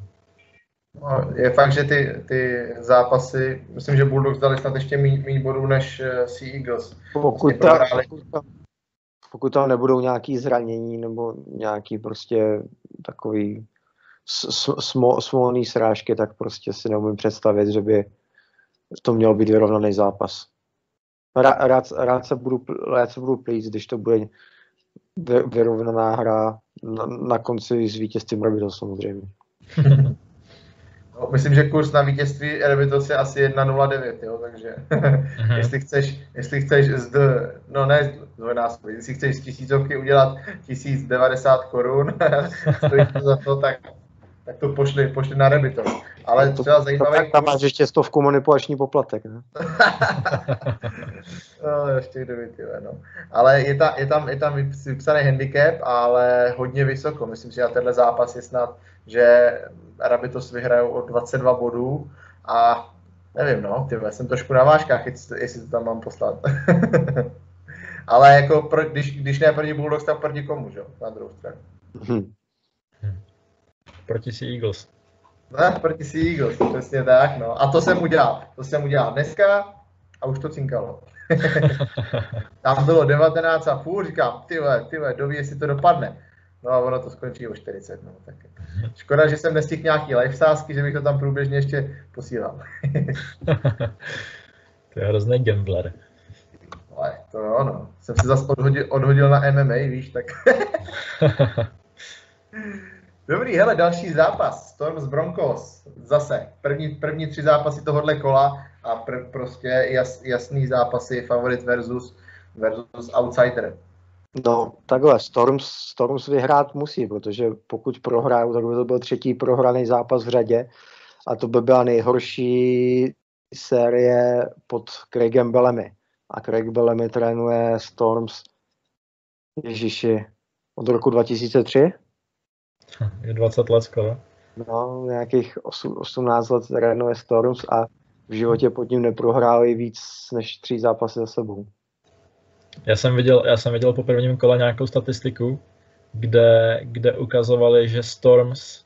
No, je fakt, že ty, ty zápasy, myslím, že Bulldogs dali snad ještě méně bodů než uh, Sea Eagles. Pokud, ta, pokud, tam, pokud tam nebudou nějaký zranění nebo nějaký prostě takový smo, smolný srážky, tak prostě si neumím představit, že by to měl být vyrovnaný zápas. Rád, rád, se budu, rád se budu plít, když to bude vyrovnaná hra na, na konci s vítězstvím Rebels samozřejmě. No, myslím, že kurz na vítězství Rebels je asi 1,09, jo, takže uh-huh. jestli chceš, jestli chceš z, no ne dvojnásobek, jestli chceš z tisícovky udělat 1090 korun, stojí to za to, tak tak to pošli, pošli na Rebitor. Ale to, třeba zajímavé... Tak tam máš ještě stovku manipulační poplatek, ne? no, ještě kdyby, ty, no. Ale je, ta, je, tam, je tam vypsaný handicap, ale hodně vysoko. Myslím si, že na tenhle zápas je snad, že Rabitos vyhrajou o 22 bodů a nevím, no, ty jsem trošku na vážkách, jestli to tam mám poslat. ale jako, pro, když, když ne proti Bulldogs, tak proti komu, že? Na druhou stranu. Hmm. Proti Sea Eagles. Ne, proti Sea Eagles, přesně tak, no. A to jsem udělal. To jsem udělal dneska a už to cinkalo. Tam bylo 19 a půl, říkám, ty vole, ty vole, doví, jestli to dopadne. No a ono to skončí o 40, no. Tak škoda, že jsem nestihl nějaký live sázky, že bych to tam průběžně ještě posílal. to je hrozný gambler. Ale to jo, no. Jsem se zase odhodil, odhodil na MMA, víš, tak... Dobrý, hele, další zápas. Storm z Broncos. Zase první, první tři zápasy tohohle kola a pr- prostě jas, jasný zápasy favorit versus, versus outsider. No, takhle, Storms, Storms vyhrát musí, protože pokud prohrajou, tak by to byl třetí prohraný zápas v řadě a to by byla nejhorší série pod Craigem Bellamy. A Craig Bellamy trénuje Storms Ježiši, od roku 2003? Je 20 let skoro. No, nějakých 8, 18 let trénuje Storms a v životě pod ním neprohráli víc než tři zápasy za sebou. Já jsem viděl, já jsem viděl po prvním kole nějakou statistiku, kde, kde ukazovali, že Storms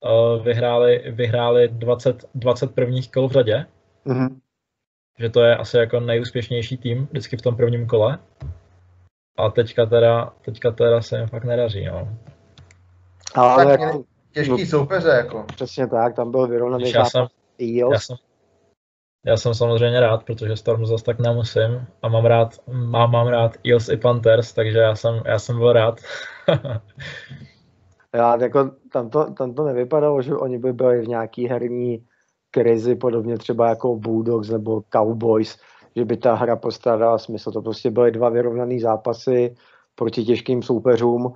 uh, vyhráli, vyhráli 20, 20 prvních kol v řadě. Mm-hmm. Že to je asi jako nejúspěšnější tým vždycky v tom prvním kole. A teďka teda, teďka teda se jim fakt nedaří. No. Ale tak jako, těžký no, soupeře, jako. Přesně tak, tam byl vyrovnaný já jsem, já jsem, já jsem samozřejmě rád, protože Storm zase tak nemusím a mám rád, mám, mám rád Eels i Panthers, takže já jsem, já jsem byl rád. já, jako, tam, to, tam to nevypadalo, že oni by byli v nějaký herní krizi, podobně třeba jako Bulldogs nebo Cowboys, že by ta hra postradala smysl. To prostě byly dva vyrovnané zápasy proti těžkým soupeřům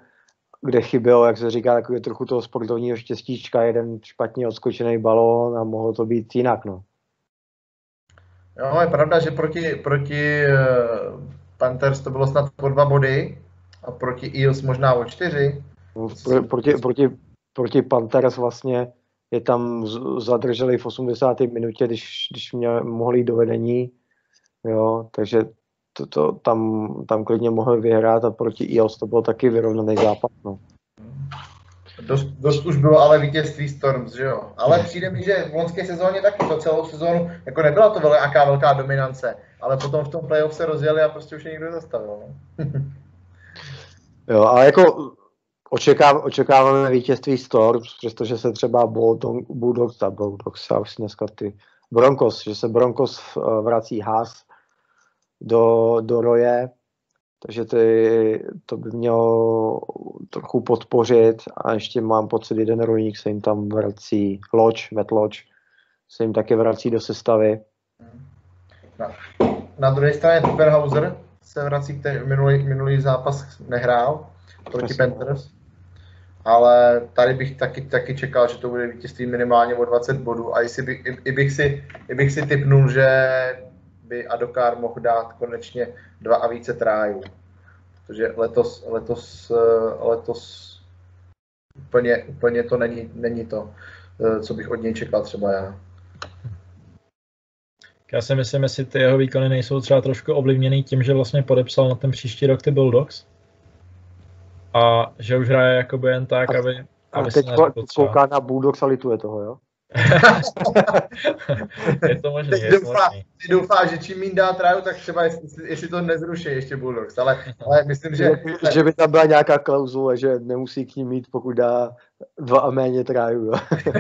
kde chybělo, jak se říká, takové trochu toho sportovního štěstíčka, jeden špatně odskočený balón a mohlo to být jinak. No. Jo, je pravda, že proti, proti uh, Panthers to bylo snad po dva body a proti Eels možná o čtyři. No, pro, proti, proti, proti Panthers vlastně je tam zadrželi v 80. minutě, když, když mě mohli jít do vedení. Jo, takže to, to, tam, tam klidně mohl vyhrát a proti EOS to byl taky vyrovnaný zápas. No. Dost, dost už bylo ale vítězství Storms, že jo? Ale přijde mi, že v loňské sezóně taky to celou sezónu, jako nebyla to velká, velká dominance, ale potom v tom playoff se rozjeli a prostě už je nikdo zastavil. No. jo, ale jako očekáv, očekáváme vítězství Storms, přestože se třeba Bulldogs, a Bulldogs, a už dneska ty Broncos, že se Broncos eh, vrací Haas, do, do roje, takže ty, to by mělo trochu podpořit a ještě mám pocit, jeden rojník se jim tam vrací, Loč, Matt Loč, se jim taky vrací do sestavy. Na, na druhé straně Tuperhauser se vrací, který minulý, minulý zápas nehrál proti. Panthers. Ale tady bych taky, taky čekal, že to bude vítězství minimálně o 20 bodů. A jestli bych, i, i bych si, i bych si typnul, že by Adokar mohl dát konečně dva a více trájů. Protože letos, letos, eh, letos úplně, úplně to není, není to, eh, co bych od něj čekal třeba já. Já si myslím, jestli ty jeho výkony nejsou třeba trošku ovlivněný tím, že vlastně podepsal na ten příští rok ty Bulldogs. A že už hraje jakoby jen tak, aby... A aby teď kouká na Bulldogs a lituje toho, jo? je to možné, Teď je to doufá, možný. ty doufá, že čím méně dá traju, tak třeba jestli, jestli to nezruší ještě Bulldogs, ale, ale myslím, že... Že, že by tam byla nějaká klauzule, že nemusí k ní mít, pokud dá dva a méně trájů. Jo.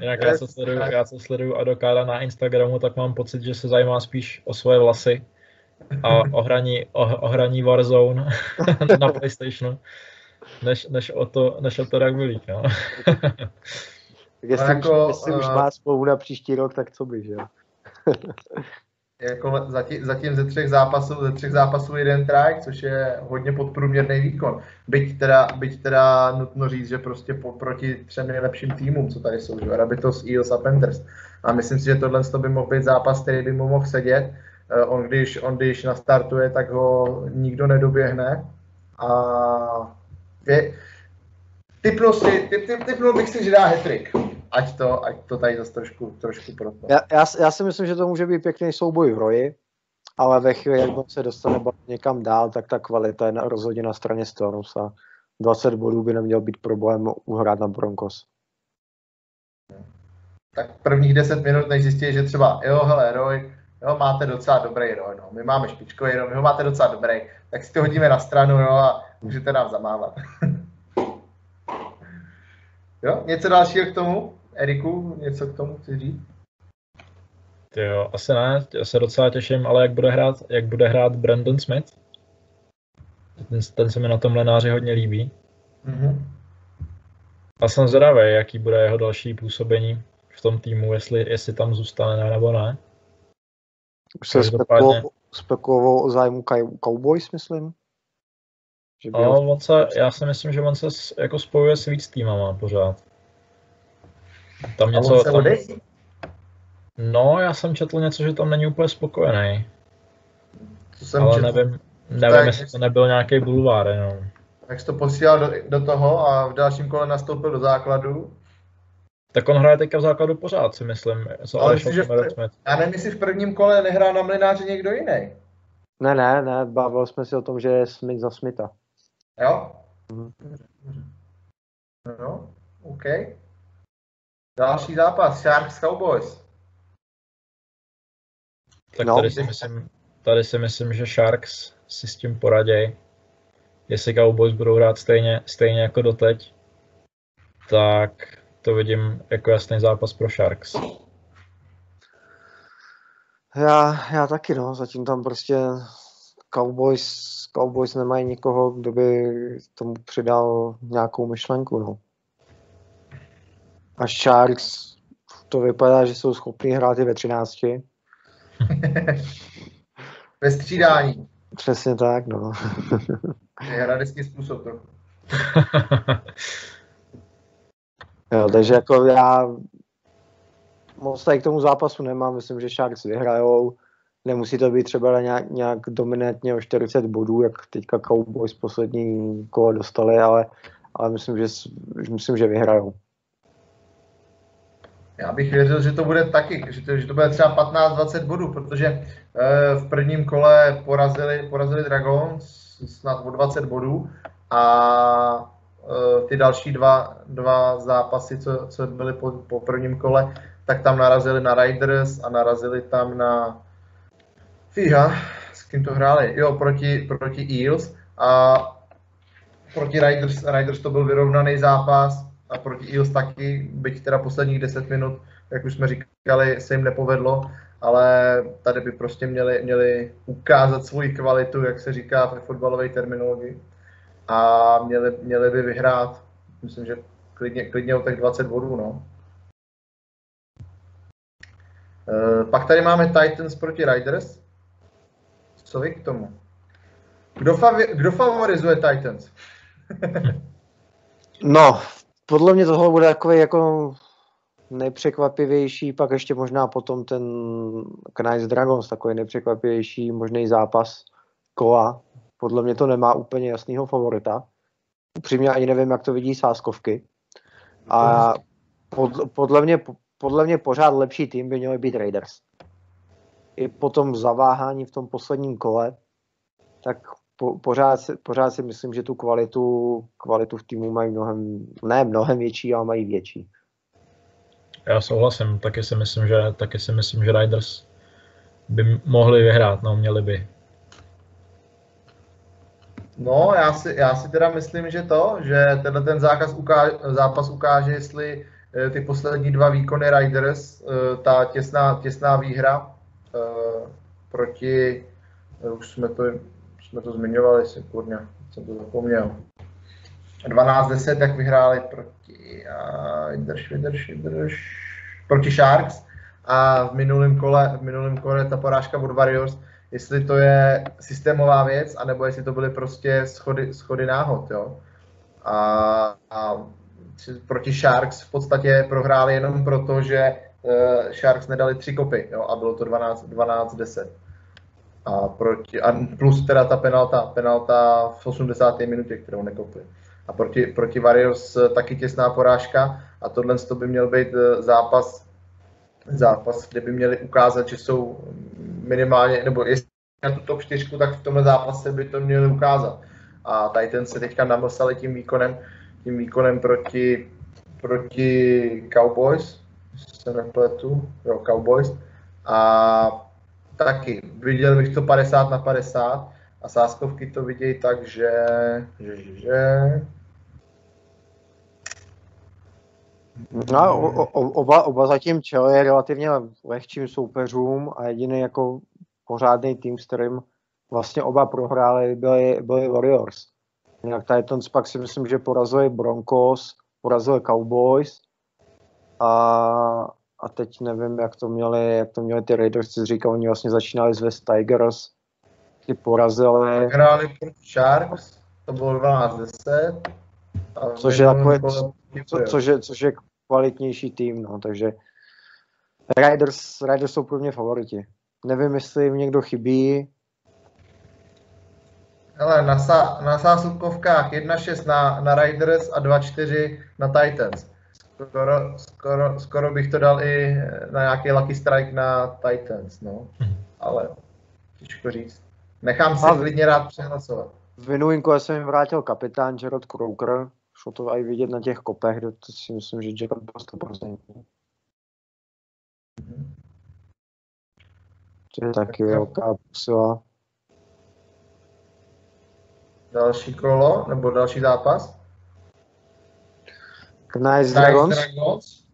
Jinak já, co sleduju, já co sleduju Adokára na Instagramu, tak mám pocit, že se zajímá spíš o svoje vlasy a o hraní, o, o hraní Warzone na Playstationu, než, než, o to, než o to Rugby League, no. Tak jestli, jako, jako, jestli už eh, má smlouvu na příští rok, tak co by, že jo? jako zatím, zatím ze třech zápasů, ze třech zápasů jeden try, což je hodně podprůměrný výkon. Byť teda, byť teda nutno říct, že prostě po, proti třem nejlepším týmům, co tady jsou, že? Rabitos, Eels a Panthers. A myslím si, že tohle by mohl být zápas, který by mu mohl sedět. Eh, On když, on když nastartuje, tak ho nikdo nedoběhne. A je, typnul, si, typ, typ, typnul bych si, že dá hetrik. Ať to, ať to tady zase trošku, trošku protne. Já, já, já si myslím, že to může být pěkný souboj v roji, ale ve chvíli, jak on se dostane někam dál, tak ta kvalita je na, rozhodně na straně Storms a 20 bodů by neměl být problém uhrát na Broncos. tak prvních 10 minut, než zjistí, že třeba, jo, hele, Roy, jo, máte docela dobrý Roy, no, my máme špičkový Roy, my ho máte docela dobrý, tak si to hodíme na stranu, no, a můžete nám zamávat. jo, něco dalšího k tomu? Eriku, něco k tomu chci říct? Ty jo, asi ne, já se docela těším, ale jak bude hrát, jak bude hrát Brandon Smith? Ten, ten se mi na tom lenáři hodně líbí. Mhm. A jsem zvědavý, jaký bude jeho další působení v tom týmu, jestli, jestli tam zůstane nebo ne. Už se Každopádně- spekulo- spekulovalo o zájmu Cow- Cowboys, myslím. Že ho- on se, já si myslím, že on se jako spojuje s víc týmama pořád. Tam A něco, on se tam, no, já jsem četl něco, že tam není úplně spokojený, Co jsem ale četl. nevím, nevím, Tak- jestli to nebyl nějaký bulvár jenom. Jak jsi to posílal do, do toho a v dalším kole nastoupil do základu. Tak on hraje teďka v základu pořád, si myslím, co Ale myslím, že v Cameron pr- Smith. Já nevím, jestli v prvním kole nehrál na mlináři někdo jiný. Ne, ne, ne, bavili jsme si o tom, že je Smith za Smitha. Jo? Mhm. No, OK. Další zápas, Sharks Cowboys. Tak No. tady, si myslím, tady si myslím, že Sharks si s tím poraděj. Jestli Cowboys budou hrát stejně, stejně jako doteď, tak to vidím jako jasný zápas pro Sharks. Já, já taky, no, zatím tam prostě Cowboys, Cowboys nemají nikoho, kdo by tomu přidal nějakou myšlenku, no. A Sharks, to vypadá, že jsou schopni hrát i ve 13. Ve střídání. Přesně tak, no. Je hradecký způsob trochu. Jo, takže jako já moc tady k tomu zápasu nemám, myslím, že Sharks vyhrajou. Nemusí to být třeba nějak, nějak dominantně o 40 bodů, jak teďka Cowboys poslední kolo dostali, ale, ale myslím, že, myslím, že vyhrajou. Já bych věřil, že to bude taky, že to, že to bude třeba 15-20 bodů, protože eh, v prvním kole porazili, porazili Dragons snad o 20 bodů a eh, ty další dva, dva zápasy, co, co byly po, po prvním kole, tak tam narazili na Riders a narazili tam na Fíha, s kým to hráli, jo, proti, proti Eels a proti Riders, Riders to byl vyrovnaný zápas a proti Eels taky, byť teda posledních 10 minut, jak už jsme říkali, se jim nepovedlo, ale tady by prostě měli, měli ukázat svoji kvalitu, jak se říká ve fotbalové terminologii a měli, měli by vyhrát, myslím, že klidně, klidně o těch 20 bodů, no. Eh, Pak tady máme Titans proti Riders. Co vy k tomu? Kdo, favi- kdo favorizuje Titans? No, podle mě tohle bude takový jako nejpřekvapivější, pak ještě možná potom ten Knights Dragons, takový nejpřekvapivější možný zápas kola. Podle mě to nemá úplně jasného favorita. Upřímně ani nevím, jak to vidí sáskovky. A pod, podle, mě, podle mě pořád lepší tým by měli být Raiders. I po tom zaváhání v tom posledním kole, tak po, pořád, si, pořád si myslím, že tu kvalitu, kvalitu v týmu mají mnohem, ne mnohem větší, ale mají větší. Já souhlasím, taky si myslím, že, taky si myslím, že Riders by mohli vyhrát, no měli by. No, já si, já si teda myslím, že to, že tenhle ten zákaz ukáže, zápas ukáže, jestli eh, ty poslední dva výkony Riders, eh, ta těsná, těsná výhra eh, proti, už jsme to, jsme to zmiňovali, si kurně, jsem to zapomněl. 12-10, jak vyhráli proti, vydrž, vydrž, vydrž, proti Sharks a v minulém kole, v minulém kole ta porážka od Warriors, jestli to je systémová věc, anebo jestli to byly prostě schody, schody náhod, jo. A, a proti Sharks v podstatě prohráli jenom proto, že uh, Sharks nedali tři kopy, jo, a bylo to 12-10. A, proti, a plus teda ta penalta, penalta v 80. minutě, kterou nekopli. A proti, proti Warriors taky těsná porážka a tohle to by měl být eh, zápas, zápas, kde by měli ukázat, že jsou minimálně, nebo jestli na tu top 4, tak v tomhle zápase by to měli ukázat. A tady ten se teďka namlsali tím výkonem, tím výkonem proti, proti Cowboys, se nepletu, jo, Cowboys. A taky viděl bych to 50 na 50 a sáskovky to vidějí tak, že, že, že, No, o, o, oba, oba zatím čelí relativně lehčím soupeřům a jediný jako pořádný tým, s kterým vlastně oba prohráli, byli, byli Warriors. Jinak Titans pak si myslím, že porazili Broncos, porazili Cowboys a, a teď nevím, jak to měli, jak to měli ty Raiders, co říkal, oni vlastně začínali s West Tigers, ty porazili. Hráli proti Sharks, to bylo 12-10. Což je, takové, co, což, je, což je kvalitnější tým, no, takže Riders, Riders jsou pro mě favoriti. Nevím, jestli jim někdo chybí. Hele, na, na sáslukovkách 1-6 na, na Riders a 2-4 na Titans. Skoro, skoro, skoro bych to dal i na nějaký lucky strike na Titans, no. Ale těžko říct. Nechám si klidně rád přehlasovat. V minulým kole se mi vrátil kapitán Gerard Croker, šlo to i vidět na těch kopech, kde to si myslím, že Jacob byl 100%. To je taky velká posila. Další kolo, nebo další zápas? Knights Dragons. Dragons.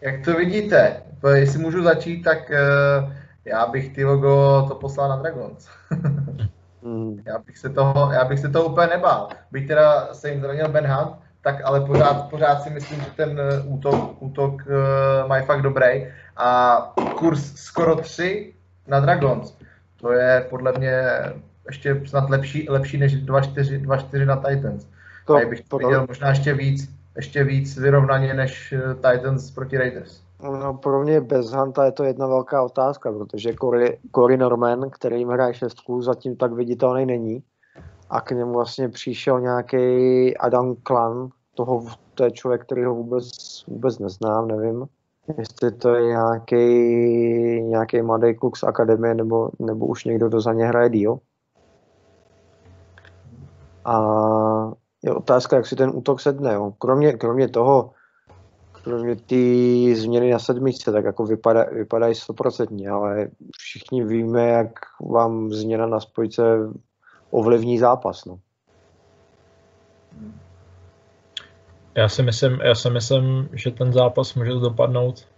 Jak to vidíte? Jestli můžu začít, tak uh, já bych ty logo to poslal na Dragons. Mm. Já, bych se toho, já bych se toho úplně nebál. Byť teda se jim zranil Ben Hunt, tak ale pořád, pořád si myslím, že ten eh, útok, útok uh, mají fakt dobrý. A kurz skoro 3 na Dragons, to je podle mě ještě snad lepší, lepší než 2-4 na Titans. To, a bych to viděl možná ještě víc, ještě víc vyrovnaně než eh, Titans proti Raiders. No, pro mě bez Hanta je to jedna velká otázka, protože Cory, Cory Norman, který jim hraje šestku, zatím tak viditelný není. A k němu vlastně přišel nějaký Adam Klan, toho, to je člověk, který ho vůbec, vůbec neznám, nevím. Jestli to je nějaký, nějaký mladý kluk z akademie, nebo, nebo už někdo, kdo za ně hraje díl. A je otázka, jak si ten útok sedne. Jo. Kromě, kromě toho, kromě ty změny na sedmičce, tak jako vypadá, vypadají stoprocentně, ale všichni víme, jak vám změna na spojce ovlivní zápas. No. Já si, myslím, já si myslím, že ten zápas může dopadnout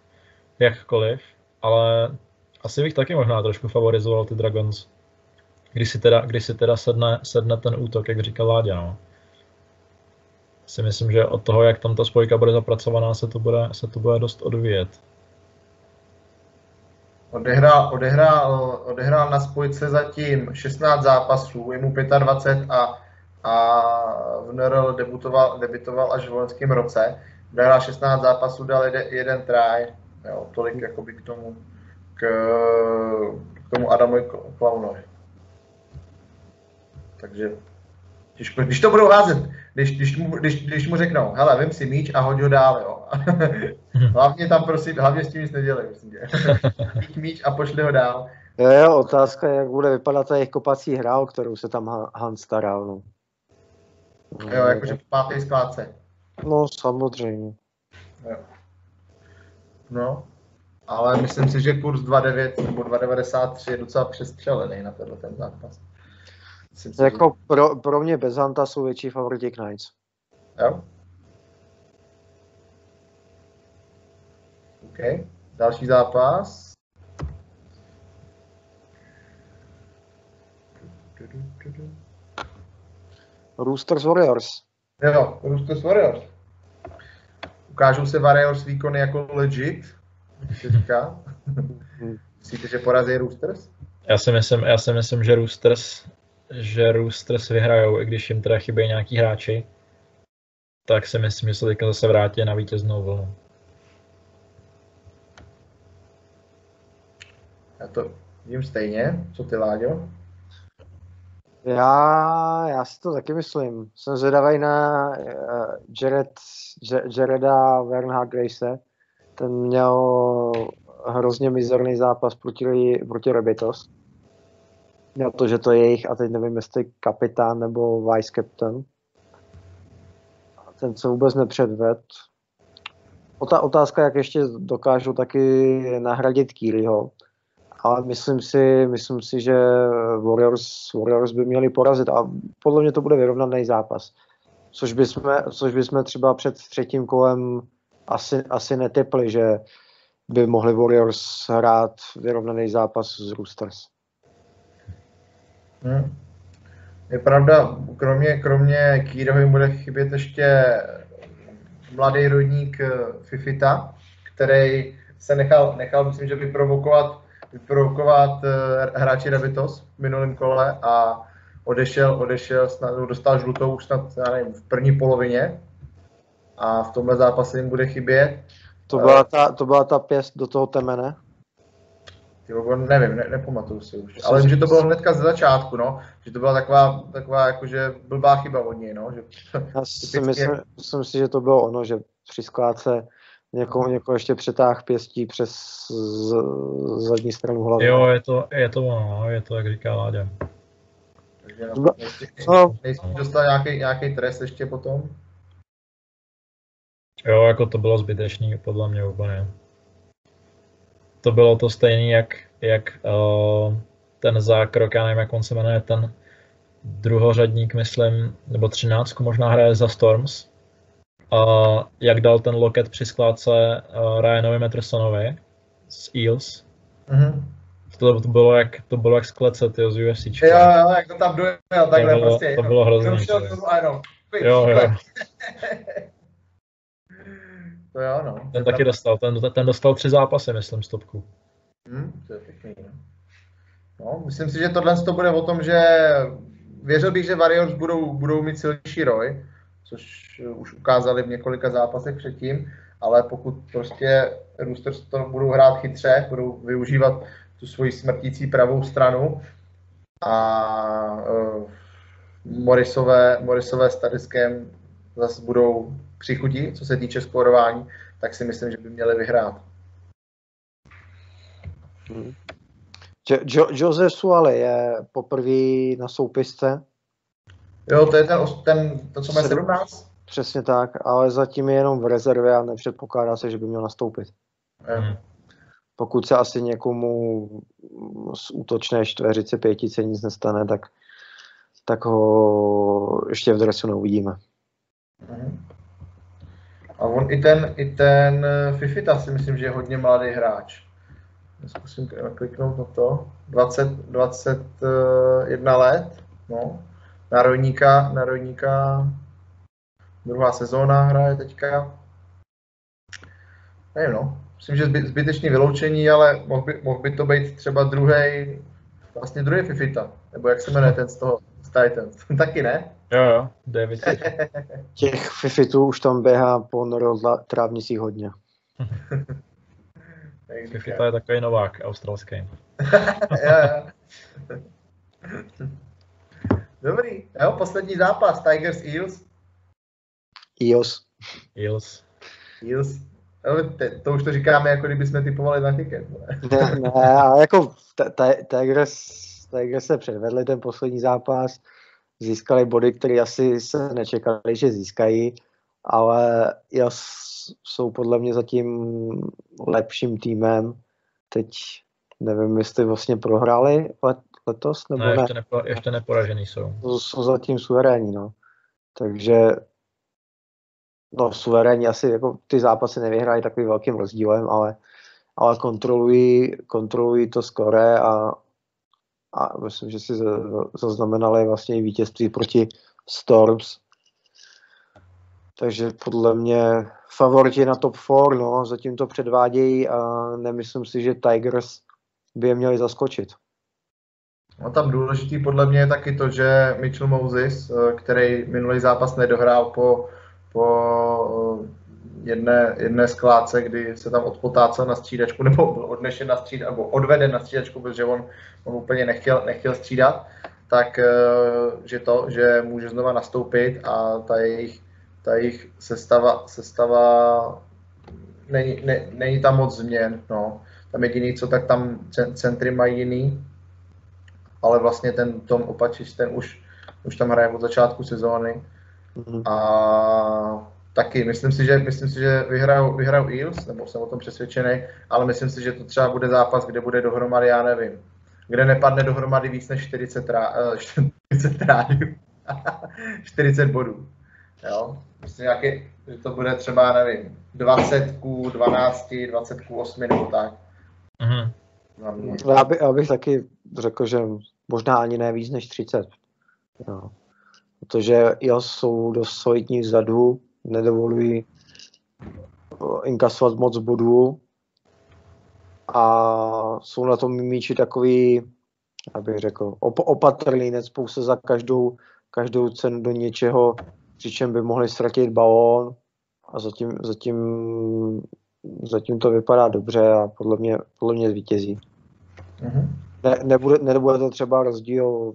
jakkoliv, ale asi bych taky možná trošku favorizoval ty Dragons. Když si teda, když si teda sedne, sedne ten útok, jak říkal Láďa. No si myslím, že od toho, jak tam ta spojka bude zapracovaná, se to bude, se to bude dost odvíjet. Odehrál, odehrál, odehrál na spojce zatím 16 zápasů, je mu 25 a, a v NRL debutoval, debutoval až v loňském roce. Odehrál 16 zápasů, dal jeden, jeden try, jo, tolik jakoby k tomu, k, k tomu Adamu Klaunovi. Takže Těžko, když to budou házet, když, když, mu, když, když mu řeknou, hele, vem si míč a hoď ho dál, jo. hlavně tam prosím, hlavně s tím nic nedělej, prosím tě. míč a pošli ho dál. Jo, jo, otázka je, jak bude vypadat ta jejich kopací hra, o kterou se tam Han staral, no. Jo, jakože po páté skládce. No, samozřejmě. Jo. No, ale myslím si, že kurz 2,9 nebo 2,93 je docela přestřelený na tenhle ten zápas. Myslím jako že... pro, pro mě bez Hanta jsou větší favoriti Knights. Jo? OK. Další zápas. Roosters Warriors. Jo, Roosters Warriors. Ukážou se Warriors výkony jako legit, se říká. Myslíte, že porazí Roosters? Já si myslím, já si myslím že Roosters že Roosters vyhrajou, i když jim teda chybí nějaký hráči, tak si myslím, že se teďka zase vrátí na vítěznou vlnu. Já to vidím stejně. Co ty, Láďo? Já, já si to taky myslím. Jsem zvědavý na uh, Jared, Jareda Vernha Grace. Ten měl hrozně mizerný zápas proti, proti Rebitos. Měl to, že to je jejich, a teď nevím, jestli kapitán nebo vice captain. Ten se vůbec nepředved. Otázka, jak ještě dokážu taky nahradit Kýryho ale myslím si, myslím si, že Warriors, Warriors by měli porazit a podle mě to bude vyrovnaný zápas. Což bychom, což bychom třeba před třetím kolem asi, asi netepli, že by mohli Warriors hrát vyrovnaný zápas s Roosters. Hmm. Je pravda, kromě, kromě Kýrovi bude chybět ještě mladý rodník eh, Fifita, který se nechal, nechal myslím, že vyprovokovat vyprovokovat eh, hráči Rebitos v minulém kole a odešel, odešel, snad, dostal žlutou už snad, já nevím, v první polovině a v tomhle zápase jim bude chybět. To byla ta, to byla ta pěst do toho temene? Tyvo, nevím, ne, nepamatuju si už. Ale vím, že to bylo hnedka ze začátku, no. Že to byla taková, taková jakože blbá chyba od něj, no. Že, Já si myslím, myslím si, že to bylo ono, že při skládce někoho, někoho ještě přetáh pěstí přes z, zadní stranu hlavy. Jo, je to, je to ono, no, je to, jak říká Láďa. Takže no, no, dostal nějaký, nějaký trest ještě potom? Jo, jako to bylo zbytečný, podle mě úplně. To bylo to stejné, jak, jak uh, ten zákrok, já nevím, jak on se jmenuje, ten druhořadník, myslím, nebo třináctku možná hraje za Storms, uh, jak dal ten loket při skládce uh, Ryanovi Metersonovi z Eels. Mm-hmm. To, to, bylo jak, to bylo jak z klece, tyjo, z UFC. Jo, jo, jak to tam dojel, takhle to bylo, prostě. To bylo hrozný. Jo, jo. to jo, no. Ten taky dostal, ten, ten dostal tři zápasy, myslím, stopku. Hmm, to je pěkný, no. no. myslím si, že tohle to bude o tom, že věřil bych, že Warriors budou, budou mít silnější roj, což už ukázali v několika zápasech předtím, ale pokud prostě Roosters to budou hrát chytře, budou využívat tu svoji smrtící pravou stranu a uh, Morisové, Morisové s Tadiskem zase budou přichudí, co se týče sporování, tak si myslím, že by měli vyhrát. Hmm. Jo, Josef Suale je poprvé na soupisce. Jo, to je ten, ten to, co má 17? Přesně tak, ale zatím je jenom v rezervě a nepředpokládá se, že by měl nastoupit. Mm. Pokud se asi někomu z útočné čtveřice pětice nic nestane, tak, tak ho ještě v dresu neuvidíme. Mm. A on i ten, i ten Fifita si myslím, že je hodně mladý hráč. Zkusím kliknout na to. 20, 21 let, no. Národníka, národníka Druhá sezóna hraje teďka. Nevím, no. Myslím, že zbytečný vyloučení, ale mohl by, mohl by to být třeba druhý, vlastně druhý Fifita, nebo jak se jmenuje ten z toho, z Titans. Taky ne? Jo, jo, David. Těch Fifitů už tam běhá po trávnicích hodně. Fifita je takový novák australský. jo, jo. Dobrý, jo, poslední zápas, Tigers Eels. Eels. Eels. Eels. No, to už to říkáme, jako kdyby jsme typovali na tiket. Ne, ne, ale jako Tigers, Tigers se předvedli ten poslední zápas, získali body, které asi se nečekali, že získají. ale Jas jsou podle mě zatím lepším týmem. Teď nevím, jestli vlastně prohráli let, letos, nebo ne? ne. Ještě, nepo, ještě neporažený jsou. Jsou zatím suverénní, no. Takže no suverénní asi jako ty zápasy nevyhrají takovým velkým rozdílem, ale, ale kontrolují, kontrolují to skore a, a myslím, že si zaznamenali vlastně i vítězství proti Storms. Takže podle mě favoriti na top 4, no, zatím to předvádějí a nemyslím si, že Tigers by je měli zaskočit. No tam důležitý podle mě je taky to, že Mitchell Moses, eh, který minulý zápas nedohrál po, po jedné, jedné skládce, kdy se tam odpotácel na střídačku, nebo byl odnešen na střídačku, nebo odveden na střídačku, protože on, on úplně nechtěl, nechtěl střídat, tak eh, že to, že může znova nastoupit a ta jejich, ta jejich sestava, sestava není, ne, není tam moc změn. No. Tam jediný, co tak tam centry mají jiný, ale vlastně ten Tom Opačiš, ten už, už tam hraje od začátku sezóny. Mm-hmm. A taky, myslím si, že, myslím si, že vyhrajou, vyhrajou Eels, nebo jsem o tom přesvědčený, ale myslím si, že to třeba bude zápas, kde bude dohromady, já nevím, kde nepadne dohromady víc než 40, rá, 40 rádiů, 40 bodů. Jo? Myslím, nějaký, že to bude třeba, nevím, 20 ku 12, 20 ku 8 nebo tak. Mm-hmm. Já, by, já bych taky řekl, že možná ani ne víc než 30. Jo. Protože JOS jsou dost solidní vzadu, nedovolují inkasovat moc bodů a jsou na tom míči takový, abych řekl, op- opatrný, necpou se za každou, každou cenu do něčeho, přičem by mohli ztratit balón a zatím, zatím, zatím to vypadá dobře a podle mě, podle mě zvítězí. Mm-hmm. Ne, nebude, nebude to třeba rozdíl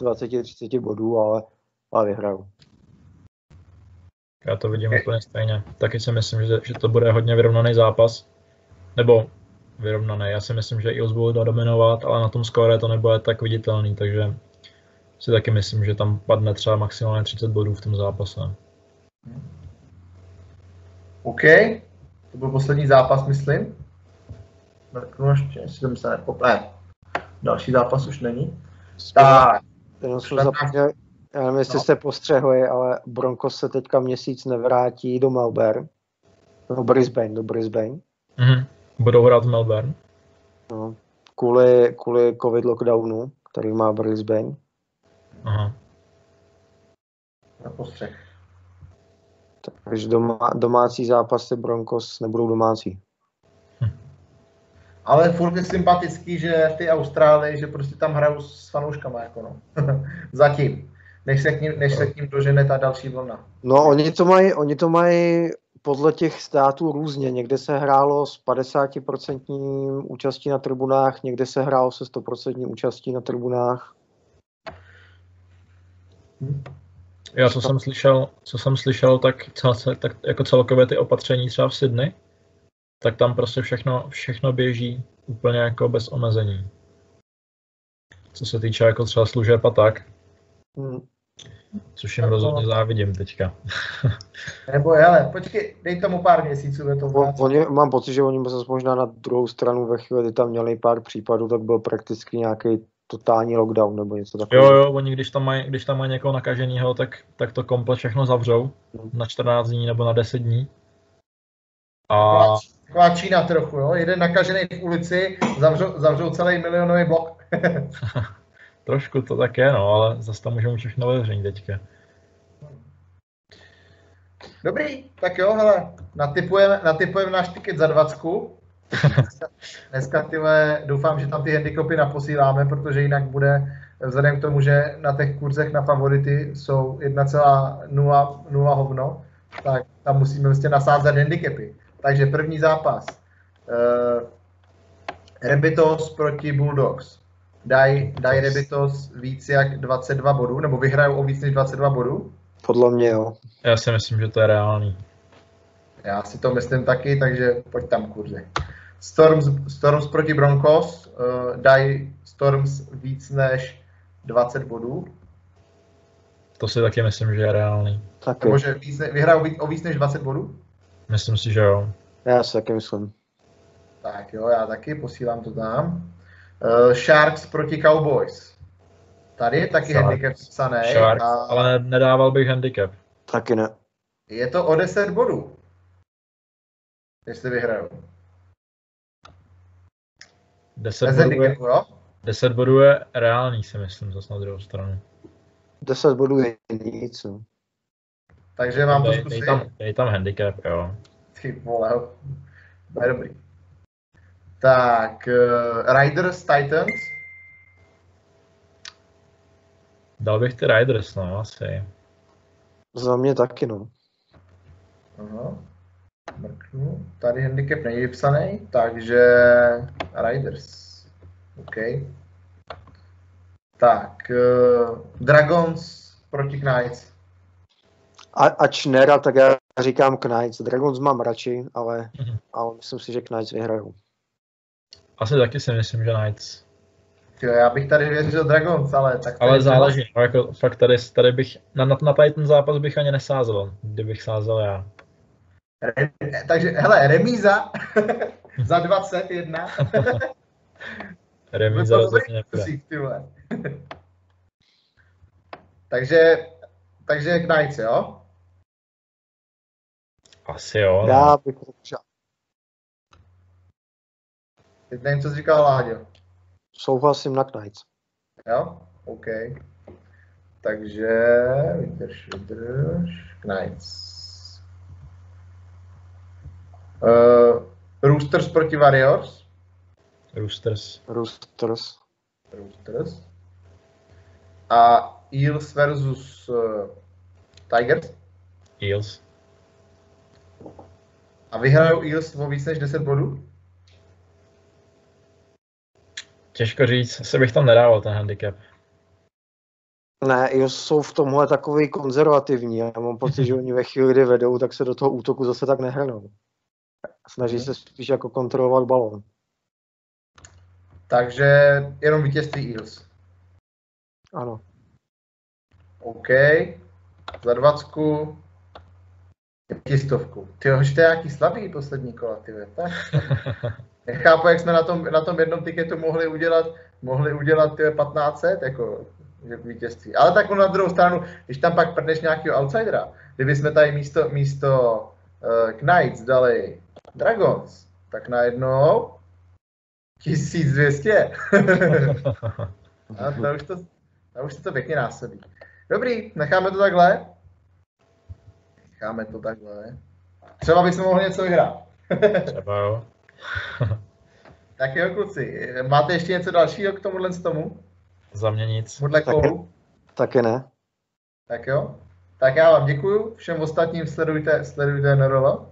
20-30 bodů, ale, ale vyhraju. Já to vidím úplně stejně. Taky si myslím, že, že to bude hodně vyrovnaný zápas. Nebo vyrovnaný. Já si myslím, že Eagles budou dominovat, ale na tom skóre to nebude tak viditelný, takže si taky myslím, že tam padne třeba maximálně 30 bodů v tom zápase. OK, to byl poslední zápas, myslím. Mrknu ještě, jestli jsem se nepoplet. Další zápas už není. Tak. Jenom jsem zapomněl, já nevím, jestli no. jste postřehli, ale Broncos se teďka měsíc nevrátí do Melbourne. Do Brisbane, do Brisbane. Mm-hmm. Budou hrát v Melbourne. No, kvůli, kvůli covid lockdownu, který má Brisbane. Aha. Na postřeh. Takže doma, domácí zápasy Broncos nebudou domácí. Hm. Ale furt je sympatický, že v té Austrálii, že prostě tam hrajou s fanouškama, jako no. Zatím. Než se, k ním, než se k ním dožene ta další vlna. No, oni to mají, oni to mají podle těch států různě. Někde se hrálo s 50% účastí na tribunách, někde se hrálo se 100% účastí na tribunách. Já co jsem slyšel, co jsem slyšel, tak, cel, tak jako celkově ty opatření třeba v Sydney, tak tam prostě všechno, všechno běží úplně jako bez omezení. Co se týče jako třeba služeb a tak. Hmm. Což jim rozhodně závidím teďka. Nebo hele, počkej, dej tomu pár měsíců. Je to oni, mám pocit, že oni zase možná na druhou stranu ve chvíli, kdy tam měli pár případů, tak byl prakticky nějaký totální lockdown nebo něco takového. Jo, jo, oni když tam mají, když tam mají někoho nakaženého, tak, tak to komplet všechno zavřou hmm. na 14 dní nebo na 10 dní. A... Taková Čína trochu, jo? Jeden nakažený v ulici, zavřou, zavřou celý milionový blok. Trošku to tak je, no, ale zase tam můžeme všechno otevření teďka. Dobrý, tak jo, hele, natypujeme, natypujeme náš tiket za 20. Dneska tyhle, doufám, že tam ty handicapy naposíláme, protože jinak bude, vzhledem k tomu, že na těch kurzech na favority jsou 1,0 hovno, tak tam musíme vlastně nasázet handicapy. Takže první zápas. Uh, Rebitos proti Bulldogs dají daj Rebitos víc jak 22 bodů, nebo vyhrajou o víc než 22 bodů? Podle mě jo. Já si myslím, že to je reálný. Já si to myslím taky, takže pojď tam kurze. Storms, Storms proti Broncos uh, dají Storms víc než 20 bodů. To si taky myslím, že je reálný. Taky. Nebo že víc, ne- vyhrajou víc, o víc než 20 bodů? Myslím si, že jo. Já si taky myslím. Tak jo, já taky posílám to tam. Uh, Sharks proti Cowboys. Tady je taky Sharks. handicap psaný. Sharks, a ale nedával bych handicap. Taky ne. Je to o 10 bodů. Jestli vyhrajou. 10 Bez bodů, je, jo? 10 bodů je reálný, si myslím, zase na druhou stranu. 10 bodů je nic. No. Takže mám to Dej, dej, zkusit. tam, dej tam handicap, jo. Ty vole, jo. To je dobrý. Tak, uh, Riders Titans. Dal bych ty Riders, no, asi. Za mě taky, no. Aha. Mrknu. Tady handicap není vypsaný, takže Riders. OK. Tak, uh, Dragons proti Knights. A, ač nera, tak já říkám Knights. Dragons mám radši, ale, Mhm. ale myslím si, že Knights vyhrajou. Asi taky si myslím, že Knights. Tyjo, já bych tady věřil Dragons, ale tak Ale záleží, no, jako fakt tady, tady bych, na, na, na tady ten zápas bych ani nesázel, kdybych sázel já. Re, takže, hele, remíza za 21. Remíza To rozhodně takže, takže Knights, jo? Asi jo, no. Já bych řekl, Teď nevím, co jsi říkal Láďo. souhlasím na Knights. Jo? OK. Takže, vydrž, vydrž, Knights. Uh, Roosters proti Warriors. Roosters. Roosters. Roosters. A Eels versus uh, Tigers. Eels. A vyhrajou Eels o víc než 10 bodů? Těžko říct, asi bych tam nedával ten handicap. Ne, jsou v tomhle takový konzervativní. Já mám pocit, že oni ve chvíli, kdy vedou, tak se do toho útoku zase tak nehrnou. Snaží Mhm. se spíš jako kontrolovat balón. Takže jenom vítězství Eels. Ano. OK. Za dvacku. Pětistovku. Ty už to je nějaký slabý poslední kola, ty ve, tak. Nechápu, jak jsme na tom, na tom jednom tiketu mohli udělat, mohli udělat ty 1500, jako vítězství. Ale tak na druhou stranu, když tam pak prdneš nějakého outsidera, kdyby jsme tady místo, místo uh, Knights dali Dragons, tak najednou 1200. A to už, to, to už se to pěkně násobí. Dobrý, necháme to takhle. Necháme to takhle. Třeba bychom mohli něco vyhrát. Třeba jo. tak jo, kluci, máte ještě něco dalšího k tomuhle z tomu? Za mě nic. Tomuhle Tak kolu? Taky ne. Tak jo. Tak já vám děkuju. Všem ostatním sledujte, sledujte NRL.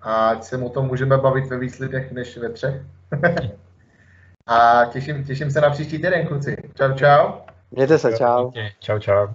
A ať se o tom můžeme bavit ve víc lidech než ve třech. a těším, těším se na příští týden, kluci. Čau, čau. Mějte se, čau. Čau, čau.